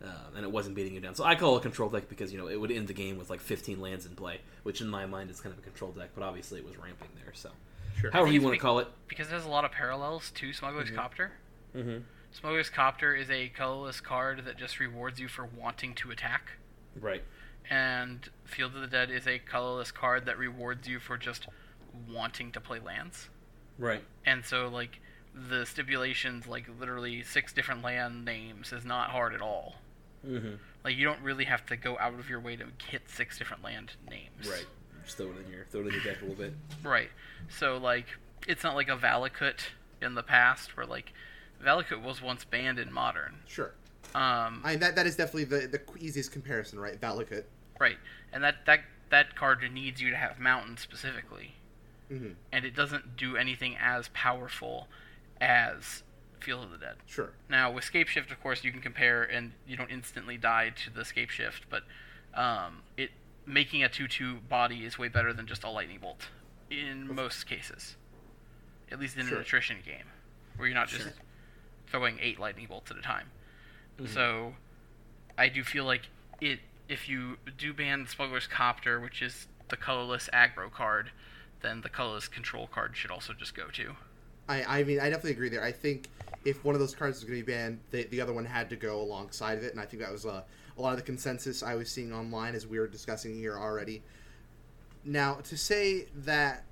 uh, and it wasn't beating you down. So I call it a control deck because you know it would end the game with like 15 lands in play, which in my mind is kind of a control deck, but obviously it was ramping there. So
Sure.
however you want to
be-
call it.
because there's a lot of parallels to Smuggler's Copter.
Mm-hmm.
Smuggler's Copter is a colorless card that just rewards you for wanting to attack,
Right.
and Field of the Dead is a colorless card that rewards you for just wanting to play lands.
Right.
And so, like, the stipulations, like literally six different land names, is not hard at all.
Mm-hmm.
Like, you don't really have to go out of your way to hit six different land names.
Right. Just throw it in your throw it in your deck a little bit.
Right. So like it's not like a Valakut in the past where like Valakut was once banned in modern.
Sure.
Um
I mean, that that is definitely the the easiest comparison, right? Valakut.
right. And that that that card needs you to have mountain specifically.
Mm-hmm.
And it doesn't do anything as powerful as Field of the Dead.
Sure.
Now with Scapeshift of course you can compare and you don't instantly die to the Scapeshift, but um it making a 2-2 body is way better than just a lightning bolt in most cases. At least in
Sure.
an attrition game where you're not just
Sure.
throwing 8 lightning bolts at a time.
Mm-hmm.
So I do feel like it if you do ban Smuggler's Copter, which is the colorless aggro card, then the colorless control card should also just go to.
I, I mean, I definitely agree there. I think if one of those cards was going to be banned, the, the other one had to go alongside of it, and I think that was uh, a lot of the consensus I was seeing online as we were discussing here already. Now, to say that,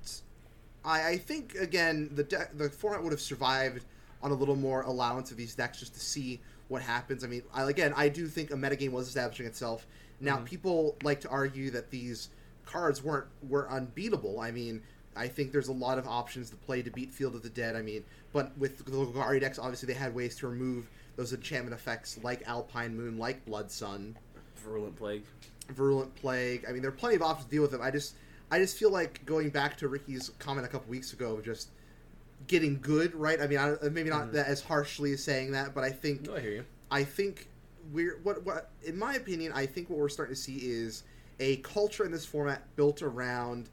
I, I think again the de- the format would have survived on a little more allowance of these decks just to see what happens. I mean, I, again, I do think a metagame was establishing itself. Now, people like to argue that these cards weren't were unbeatable. I mean, I think there's a lot of options to play to beat Field of the Dead. I mean, but with the Golgari decks, obviously they had ways to remove those enchantment effects like Alpine Moon, like Blood Sun,
Virulent plague.
Virulent Plague. I mean, there are plenty of options to deal with them. I just, I just feel like going back to Ricky's comment a couple weeks ago of just getting good, right? I mean, I, maybe not mm-hmm. that as harshly as saying that, but I think
No, I hear you.
I think we're what what in my opinion, I think what we're starting to see is a culture in this format built around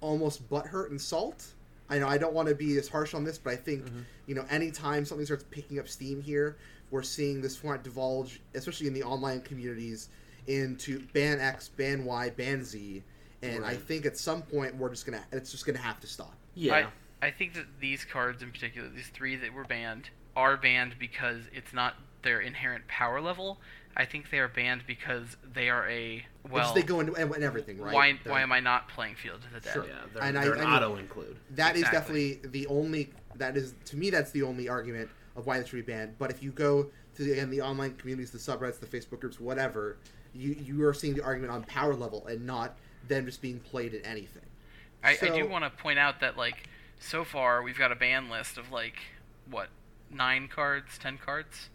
almost butthurt and salt. I know I don't want to be as harsh on this, but I think mm-hmm. you know anytime something starts picking up steam here, we're seeing this format divulge, especially in the online communities, into ban X, ban Y, ban Z, and I think at some point we're just gonna it's just gonna have to stop.
Yeah.
I, I think that these cards in particular, these three that were banned, are banned because it's not their inherent power level. I think they are banned because they are a
Well,
well.
they go into and, and everything, right?
why
They're-
why am I not playing Field of the Dead?
Sure.
yeah, they're,
And
they're an
I mean-
auto include.
That is
Exactly.
definitely the only that is to me that's the only argument of why this should be banned. But if you go to the, again the online communities, the subreddits, the Facebook groups, whatever, you you are seeing the argument on power level and not them just being played at anything.
I, I do want to point out that like so far we've got a ban list of like what nine cards, ten cards.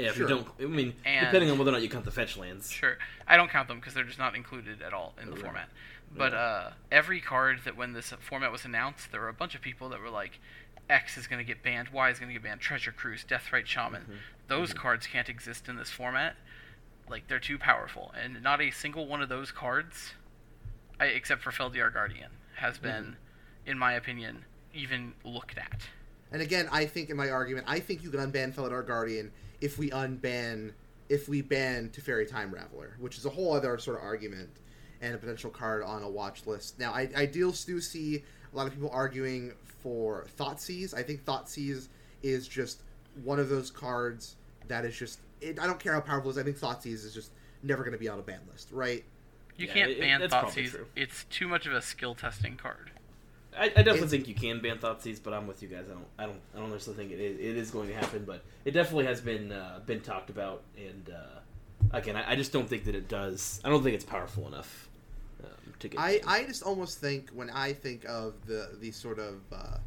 Yeah, if
Sure.
you don't, I mean,
And-
depending on whether or not you count the fetch lands.
Sure, I don't count them because they're just not included at all in the
Right.
format. But uh, every card that when this format was announced, there were a bunch of people that were like, X is going to get banned, Y is going to get banned, Treasure Cruise, Deathrite Shaman.
Mm-hmm.
Those cards can't exist in this format. Like they're too powerful, and not a single one of those cards, I, except for Felidar Guardian, has been, in my opinion, even looked at.
And again, I think in my argument, I think you can unban Felidar Guardian if we unban if we ban Teferi Time Raveler, which is a whole other sort of argument and a potential card on a watch list. Now, I, I do still see a lot of people arguing for Thoughtseize. I think Thoughtseize is just one of those cards that is just. It, I don't care how powerful it is. I think Thoughtseize is just never going to be on a ban list, right?
You
Yeah,
can't
it-
ban
that's probably
Thoughtseize. It's too much of a skill testing card.
I, I definitely
It's-
think you can ban Thoughtseize, but I'm with you guys. I don't, I don't, I don't necessarily think it is, it is going to happen, but it definitely has been uh, been talked about, and uh, again, I, I just don't think that it does. I don't think it's powerful enough um, to get.
I. I just almost think when I think of the the sort of uh,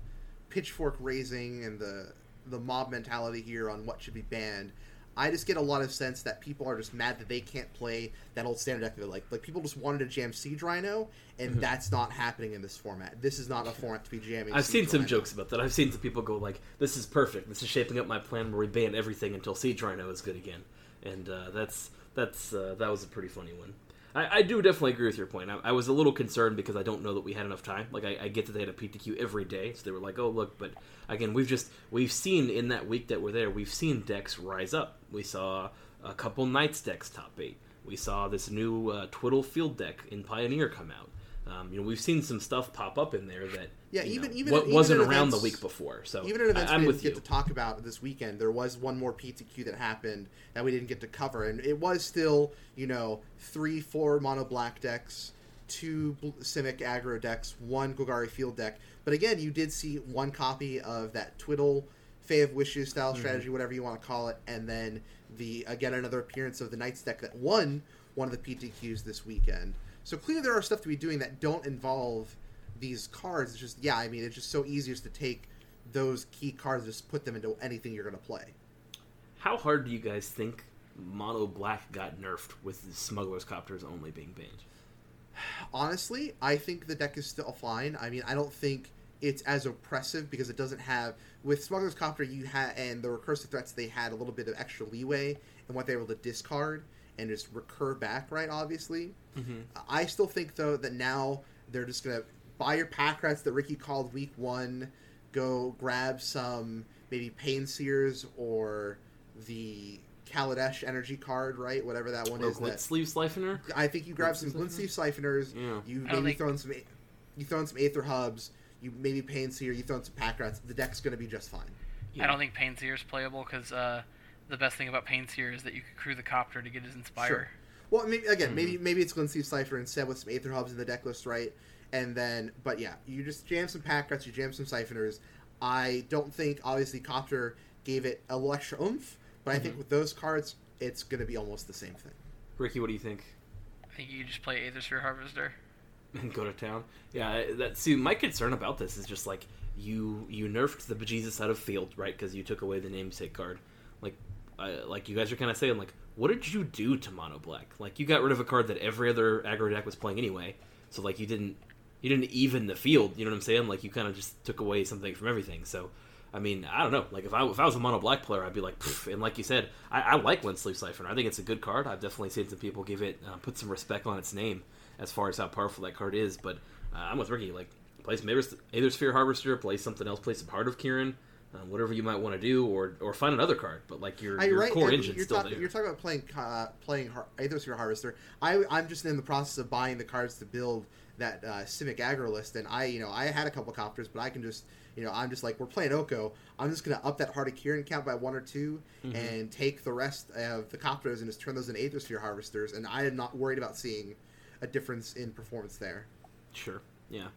pitchfork raising and the the mob mentality here on what should be banned, I just get a lot of sense that people are just mad that they can't play that old standard deck. Like like people just wanted to jam Siege Rhino, and
Mhm.
that's not happening in this format. This is not a format to be jamming.
I've
Siege
seen some jokes about that. I've seen some people go like, "This is perfect. This is shaping up my plan where we ban everything until Siege Rhino is good again," and uh, that's that's uh, that was a pretty funny one. I, I do definitely agree with your point. I, I was a little concerned because I don't know that we had enough time. Like I, I get that they had a PTQ every day, so they were like, "Oh look," but again, we've just we've seen in that week that we're there, we've seen decks rise up. We saw a couple Knights decks top eight. We saw this new uh, Twiddle Field deck in Pioneer come out. Um, you know, we've seen some stuff pop up in there that
Yeah, even-
know,
even-
wa-
even
wasn't around the week before. So
Even at events
I, am
we didn't get
you.
to talk about this weekend, there was one more PTQ that happened that we didn't get to cover, and it was still, you know, three, four mono black decks, two Simic aggro decks, one Golgari field deck. But again, you did see one copy of that Twiddle Fae of Wishes style
Mm-hmm.
strategy, whatever you want to call it, and then the again another appearance of the Knights deck that won one of the PTQs this weekend. So clearly there are stuff to be doing that don't involve these cards. It's just yeah, I mean it's just so easy just to take those key cards and just put them into anything you're going to play.
How hard do you guys think Mono Black got nerfed with the Smuggler's Copters only being banned?
Honestly, I think the deck is still fine. I mean, I don't think it's as oppressive because it doesn't have with Smuggler's Copter you had and the recursive threats they had a little bit of extra leeway in what they were able to discard and just recur back, right? Obviously,
Mm-hmm.
I still think though that now they're just gonna buy your pack rats that Ricky called week one, go grab some maybe Pain Seers or the Kaladesh energy card, right? Whatever that one
Oh,
is.
Glint
That
Sleeve Siphoner?
I think you grab
Glint
some Glint Sleeve Siphoners.
Yeah.
You
I
maybe
think-
throw in some, you throw in some Aether Hubs. You maybe Pain Seer. You throw in some pack rats. The deck's gonna be just fine.
I don't think Pain Seer is playable because uh, the best thing about Pain Seer is that you could crew the copter to get his Inspire.
Sure. Well, maybe again,
Mm-hmm.
maybe maybe it's Glint Sleeve Cipher instead with some Aether Hubs in the deck list, right? And then, but yeah, you just jam some pack rats. You jam some Siphoners. I don't think obviously Copter gave it a little extra oomph, but I
Mm-hmm.
think with those cards, it's gonna be almost the same thing.
Ricky, what do you think?
I think you could just play Aethersphere Harvester. <laughs>
And go to town? Yeah, that. See, my concern about this is just like you you nerfed the bejesus out of field, right? Because you took away the namesake card. Like, like you guys are kind of saying, like, what did you do to Mono Black? Like, you got rid of a card that every other aggro deck was playing anyway. So like, you didn't you didn't even the field. You know what I'm saying? Like, you kind of just took away something from everything. So. I mean, I don't know. Like if I if I was a mono black player, I'd be like, Pff. and like you said, I, I like Glint Sleeve Siphon. I think it's a good card. I've definitely seen some people give it uh, put some respect on its name as far as how powerful that card is. But uh, I'm with Ricky. Like play some Aether Aethersphere Harvester, play something else, play some Heart of Kiran, uh, whatever you might want to do, or or find another card. But like your, your
right?
core engine
you're,
still
talking,
there.
you're talking about playing uh, playing Har- Aethersphere Harvester. I, I'm just in the process of buying the cards to build that uh, Simic aggro list, and I, you know, I had a couple copters, but I can just, you know, I'm just like we're playing Oko. I'm just gonna up that Heart of Kiran count by one or 2
Mm-hmm.
and take the rest of the copters and just turn those into Aethersphere Harvesters, and I am not worried about seeing a difference in performance there.
Sure. Yeah.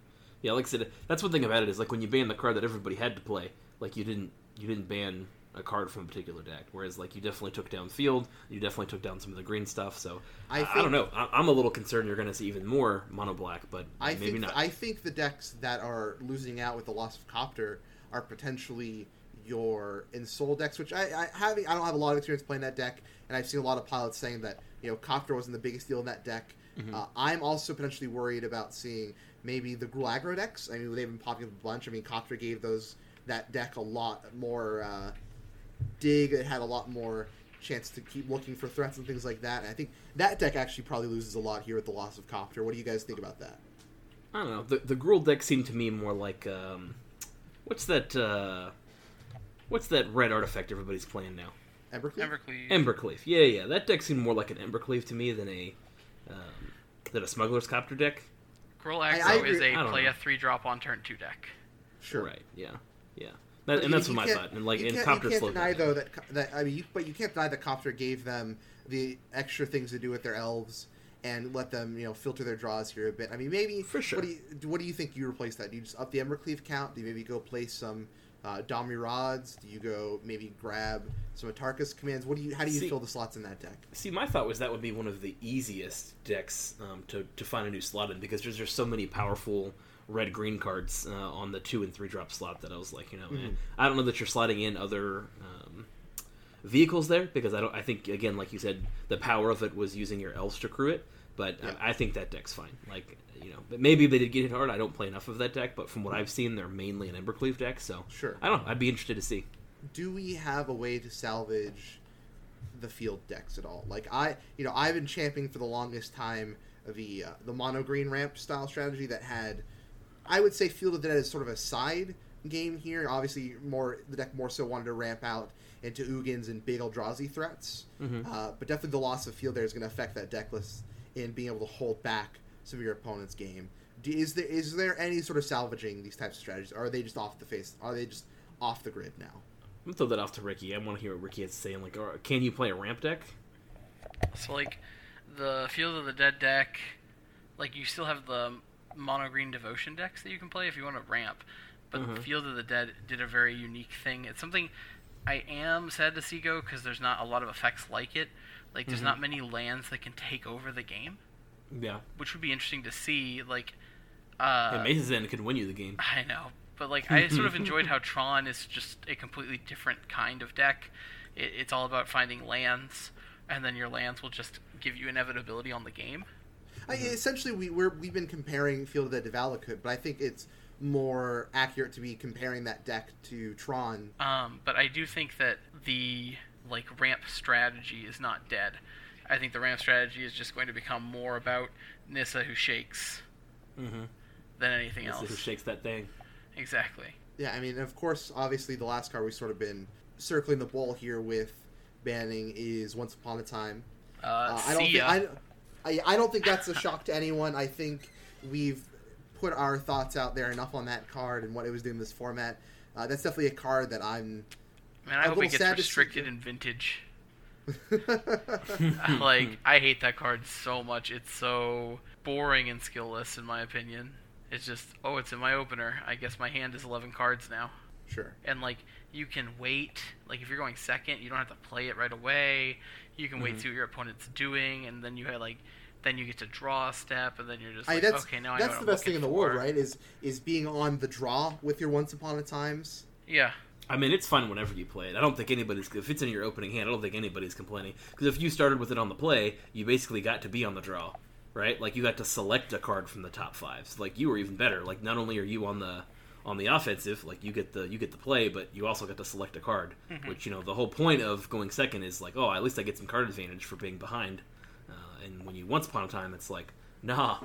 Yeah. Like I said, that's one thing about it is like when you ban the card that everybody had to play, like you didn't you didn't ban a card from a particular deck. Whereas like you definitely took down field, you definitely took down some of the green stuff. So
I
I, don't know. I, I'm a little concerned you're going to see even more mono black, but
I
maybe
think
not.
I think the decks that are losing out with the loss of Copter are potentially your Ensoul decks, which I, I having I don't have a lot of experience playing that deck, and I've seen a lot of pilots saying that you know Copter wasn't the biggest deal in that deck.
Mm-hmm.
Uh, I'm also potentially worried about seeing maybe the Gruul aggro decks. I mean, they've been popping up a bunch. I mean, Copter gave those that deck a lot more uh, dig. It had a lot more chance to keep looking for threats and things like that. And I think that deck actually probably loses a lot here with the loss of Copter. What do you guys think about that?
I don't know. The the Gruul deck seemed to me more like um, what's that? Uh, what's that red artifact everybody's playing now?
Embercleave?
Embercleave.
Embercleave. Yeah, yeah. That deck seemed more like an Embercleave to me than a um, than a Smuggler's Copter deck.
Gruul
I- I
is
agree-
a
I don't
play
know.
a three drop on turn two deck.
Sure.
Right. Yeah. Yeah. That, and that's what my
can't-
thought. And like,
you
and
can't,
Copter
you can't deny though that that I mean, you, but you can't deny that Copter gave them the extra things to do with their elves and let them you know filter their draws here a bit. I mean, maybe
For sure.
What do you what do you think you replace that? Do you just up the Embercleave count? Do you maybe go play some uh, Domri Rades? Do you go maybe grab some Atarka's commands? What do you how do you
See-
fill the slots in that deck?
See, my thought was that would be one of the easiest decks um, to to find a new slot in because there's just so many powerful red green cards uh, on the two and three drop slot that I was like, you know, eh. I don't know that you're sliding in other um, vehicles there because I don't. I think again, like you said, the power of it was using your elves to crew it. But
Yeah.
I, I think that deck's fine. Like you know, but maybe if they did get hit hard. I don't play enough of that deck, but from what I've seen, they're mainly an Embercleave deck. So
Sure.
I don't. know. I'd be interested to see.
do we have a way to salvage the field decks at all? Like I, you know, I've been championing for the longest time the uh, the mono green ramp style strategy that had, I would say, Field of the Dead is sort of a side game here. Obviously, more the deck more so wanted to ramp out into Ugins and big Eldrazi threats, uh, but definitely the loss of field there is going to affect that deck list in being able to hold back some of your opponent's game. Do, is there is there any sort of salvaging these types of strategies? Or are they just off the face? Are they just off the grid now?
I'm gonna throw that off to Ricky. I want to hear what Ricky has to say. And like, or, can you play a ramp deck?
So like the Field of the Dead deck, like you still have the mono green devotion decks that you can play if you want to ramp. But
Mhm.
Field of the Dead did a very unique thing. It's something I am sad to see go because there's not a lot of effects like it. Like there's
Mhm.
not many lands that can take over the game,
Yeah,
which would be interesting to see. Like, uh,
yeah Maze's End could win you the game.
I know, but like I sort of <laughs> enjoyed how Tron is just a completely different kind of deck. It, it's all about finding lands, and then your lands will just give you inevitability on the game.
I, essentially, we we're, we've been comparing Field of the Dead to Valakut, but I think it's more accurate to be comparing that deck to Tron.
Um, but I do think that the like ramp strategy is not dead. I think the ramp strategy is just going to become more about Nissa who shakes
Mm-hmm.
than anything
Who
else.
Who shakes that thing?
Exactly.
Yeah, I mean, of course, obviously, the last card we've sort of been circling the ball here with banning is Once Upon a Time.
Uh,
Uh, I don't
see
think
ya.
I, I, I don't think that's a shock to anyone. I think we've put our thoughts out there enough on that card and what it was doing in this format. Uh, that's definitely a card that I'm.
Man, I hope it gets
to
restricted in vintage. <laughs> <laughs> like I hate that card so much. It's so boring and skillless in my opinion. It's just oh, it's in my opener. I guess my hand is 11 cards now.
sure.
And like you can wait. Like if you're going second, you don't have to play it right away. You can wait
Mm-hmm.
see what your opponent's doing, and then you have like then you get to draw a step, and then you're just
I,
like
that's
okay now I
that's the
what
best
I'm
thing in the
looking
world, right? Is is being on the draw with your Once Upon a Times.
Yeah.
I mean, it's fun whenever you play it. I don't think anybody's if it's in your opening hand. I don't think anybody's complaining because if you started with it on the play, you basically got to be on the draw, right? Like you got to select a card from the top five. So like you were even better. Like not only are you on the on the offensive, like you get the you get the play, but you also get to select a card. Which you know the whole point of going second is like, oh, at least I get some card advantage for being behind. Uh, and when you once upon a time, it's like, nah,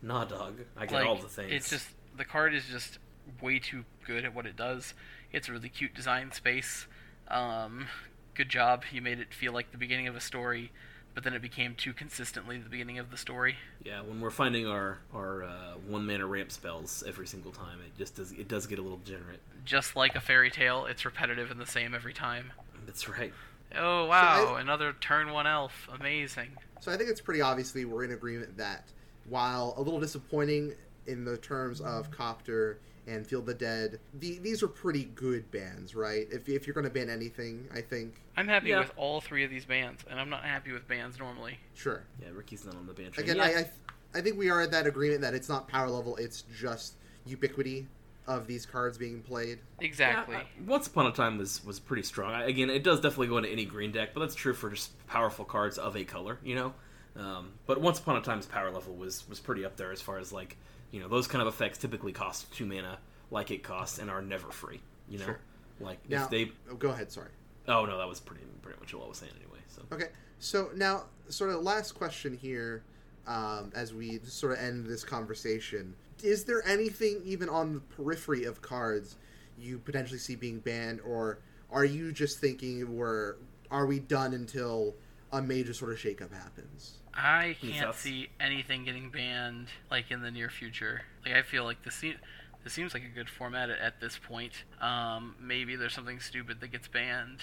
nah, dog, I get
like,
all the things.
It's just the card is just way too good at what it does. It's a really cute design space. Um, good job. You made it feel like the beginning of a story, but then it became too consistently the beginning of the story.
Yeah, when we're finding our our uh, one mana ramp spells every single time, it just does it does get a little degenerate.
Just like a fairy tale, it's repetitive and the same every time.
That's right.
Oh wow,
I-
another turn one elf. Amazing.
So I think it's pretty obviously we're in agreement that while a little disappointing in the terms of Copter and Feel the Dead, the, these are pretty good bands, right? If, if you're going to ban anything, I think
I'm happy
Yeah.
with all three of these bands, and I'm not happy with bands normally.
sure.
Yeah, Ricky's not on the band train.
Again,
yeah.
I, I I think we are at that agreement that it's not power level; it's just ubiquity of these cards being played.
Exactly.
Yeah, uh, Once Upon a Time was was pretty strong. I, again, it does definitely go into any green deck, but that's true for just powerful cards of a color, you know. Um, but Once Upon a Time's power level was was pretty up there as far as like you know those kind of effects typically cost two mana, like it costs, and are never free. You know,
Sure.
like
Now,
if they
oh, go ahead. Sorry.
oh no, that was pretty pretty much what I was saying anyway. So
Okay, so now, sort of last question here, um, as we sort of end this conversation. Is there anything even on the periphery of cards you potentially see being banned, or are you just thinking we're are we done until a major sort of shakeup happens?
I can't
thoughts?
see anything getting banned like in the near future. Like I feel like this se- this seems like a good format at, at this point. Um, maybe there's something stupid that gets banned,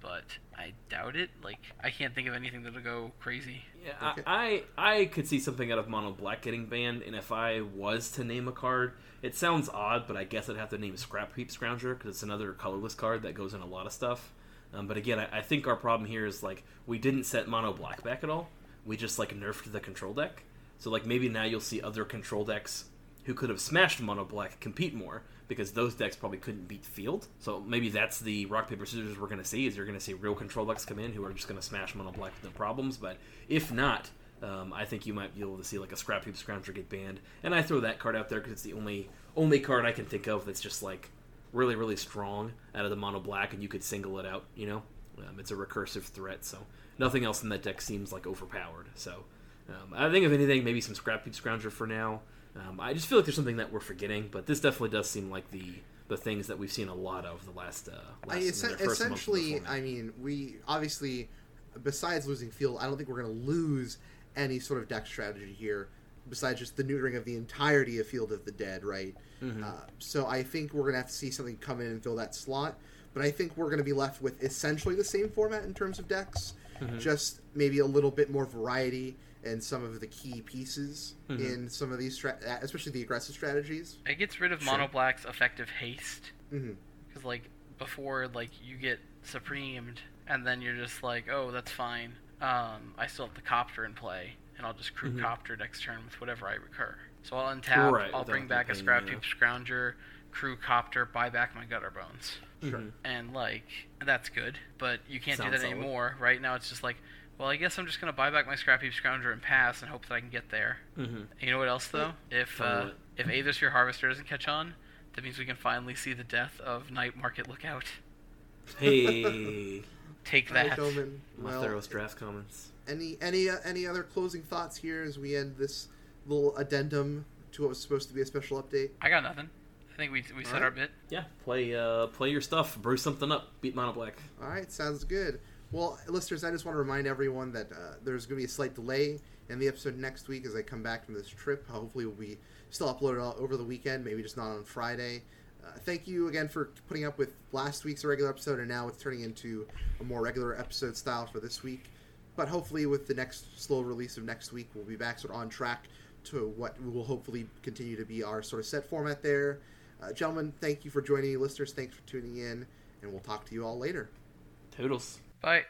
but I doubt it. Like I can't think of anything that'll go crazy.
Yeah,
Okay.
I, I I could see something out of Mono Black getting banned, and if I was to name a card, it sounds odd, but I guess I'd have to name Scrapheap Scrounger because it's another colorless card that goes in a lot of stuff. Um, but again, I, I think our problem here is like we didn't set Mono Black back at all. We just like nerfed the control deck. So like maybe now you'll see other control decks who could have smashed Mono Black compete more because those decks probably couldn't beat Field. So maybe that's the rock paper scissors we're going to see. Is you're going to see real control decks come in who are just going to smash Mono Black with no problems. But if not, um, I think you might be able to see like a Scrapheap Scrounger get banned. And I throw that card out there because it's the only only card I can think of that's just like really really strong out of the Mono Black, and you could single it out. You know, um, it's a recursive threat. So nothing else in that deck seems like overpowered. So. Um, I think if anything, maybe some scrapheap scrounger for now. Um, I just feel like there's something that we're forgetting, but this definitely does seem like the the things that we've seen a lot of the last. Uh, last
I,
in the
essen-
first month of the
essentially. I mean, we obviously, besides losing field, I don't think we're going to lose any sort of deck strategy here. Besides just the neutering of the entirety of Field of the Dead, right?
Mm-hmm.
Uh, so I think we're going to have to see something come in and fill that slot. But I think we're going to be left with essentially the same format in terms of decks,
Mm-hmm.
just maybe a little bit more variety in some of the key pieces
Mhm.
in some of these, stra- uh, especially the aggressive strategies.
It gets rid of
Sure.
Mono Black's effective haste because like before, like you get supremed and then you're just like, oh, that's fine. Um, I still have the copter in play, and I'll just crew
Mhm.
copter next turn with whatever I recur. So I'll untap.
Right,
I'll bring back a
paying,
scrap
yeah.
heap scrounger, crew copter, buy back my gutterbones.
Sure.
Mhm.
and like that's good but you can't
Sounds
do that
solid.
anymore right now it's just like well i guess i'm just going to buy back my scrapheap scrounger and pass and hope that i can get there
Mhm.
You know what else though if
Tell me
uh,
what.
if aethersphere harvester doesn't catch on that means we can finally see the death of night market lookout
Hey, <laughs>
take that
gentlemen.
my
Well,
Theros draft comments.
Any any uh, any other closing thoughts here as we end this little addendum to what was supposed to be a special update?
i got nothing i think we, we said
Alright.
our bit
Yeah, play uh, play your stuff, brew something up, beat Mono Black.
All right, sounds good. Well, listeners, I just want to remind everyone that uh, there's going to be a slight delay in the episode next week as I come back from this trip. Hopefully, we'll be still uploaded all over the weekend, maybe just not on Friday. Uh, thank you again for putting up with last week's regular episode, and now it's turning into a more regular episode style for this week. But hopefully, with the next slow release of next week, we'll be back sort of on track to what will hopefully continue to be our sort of set format there. Uh, gentlemen, thank you for joining me. Listeners, thanks for tuning in, and we'll talk to you all later.
Toodles.
bye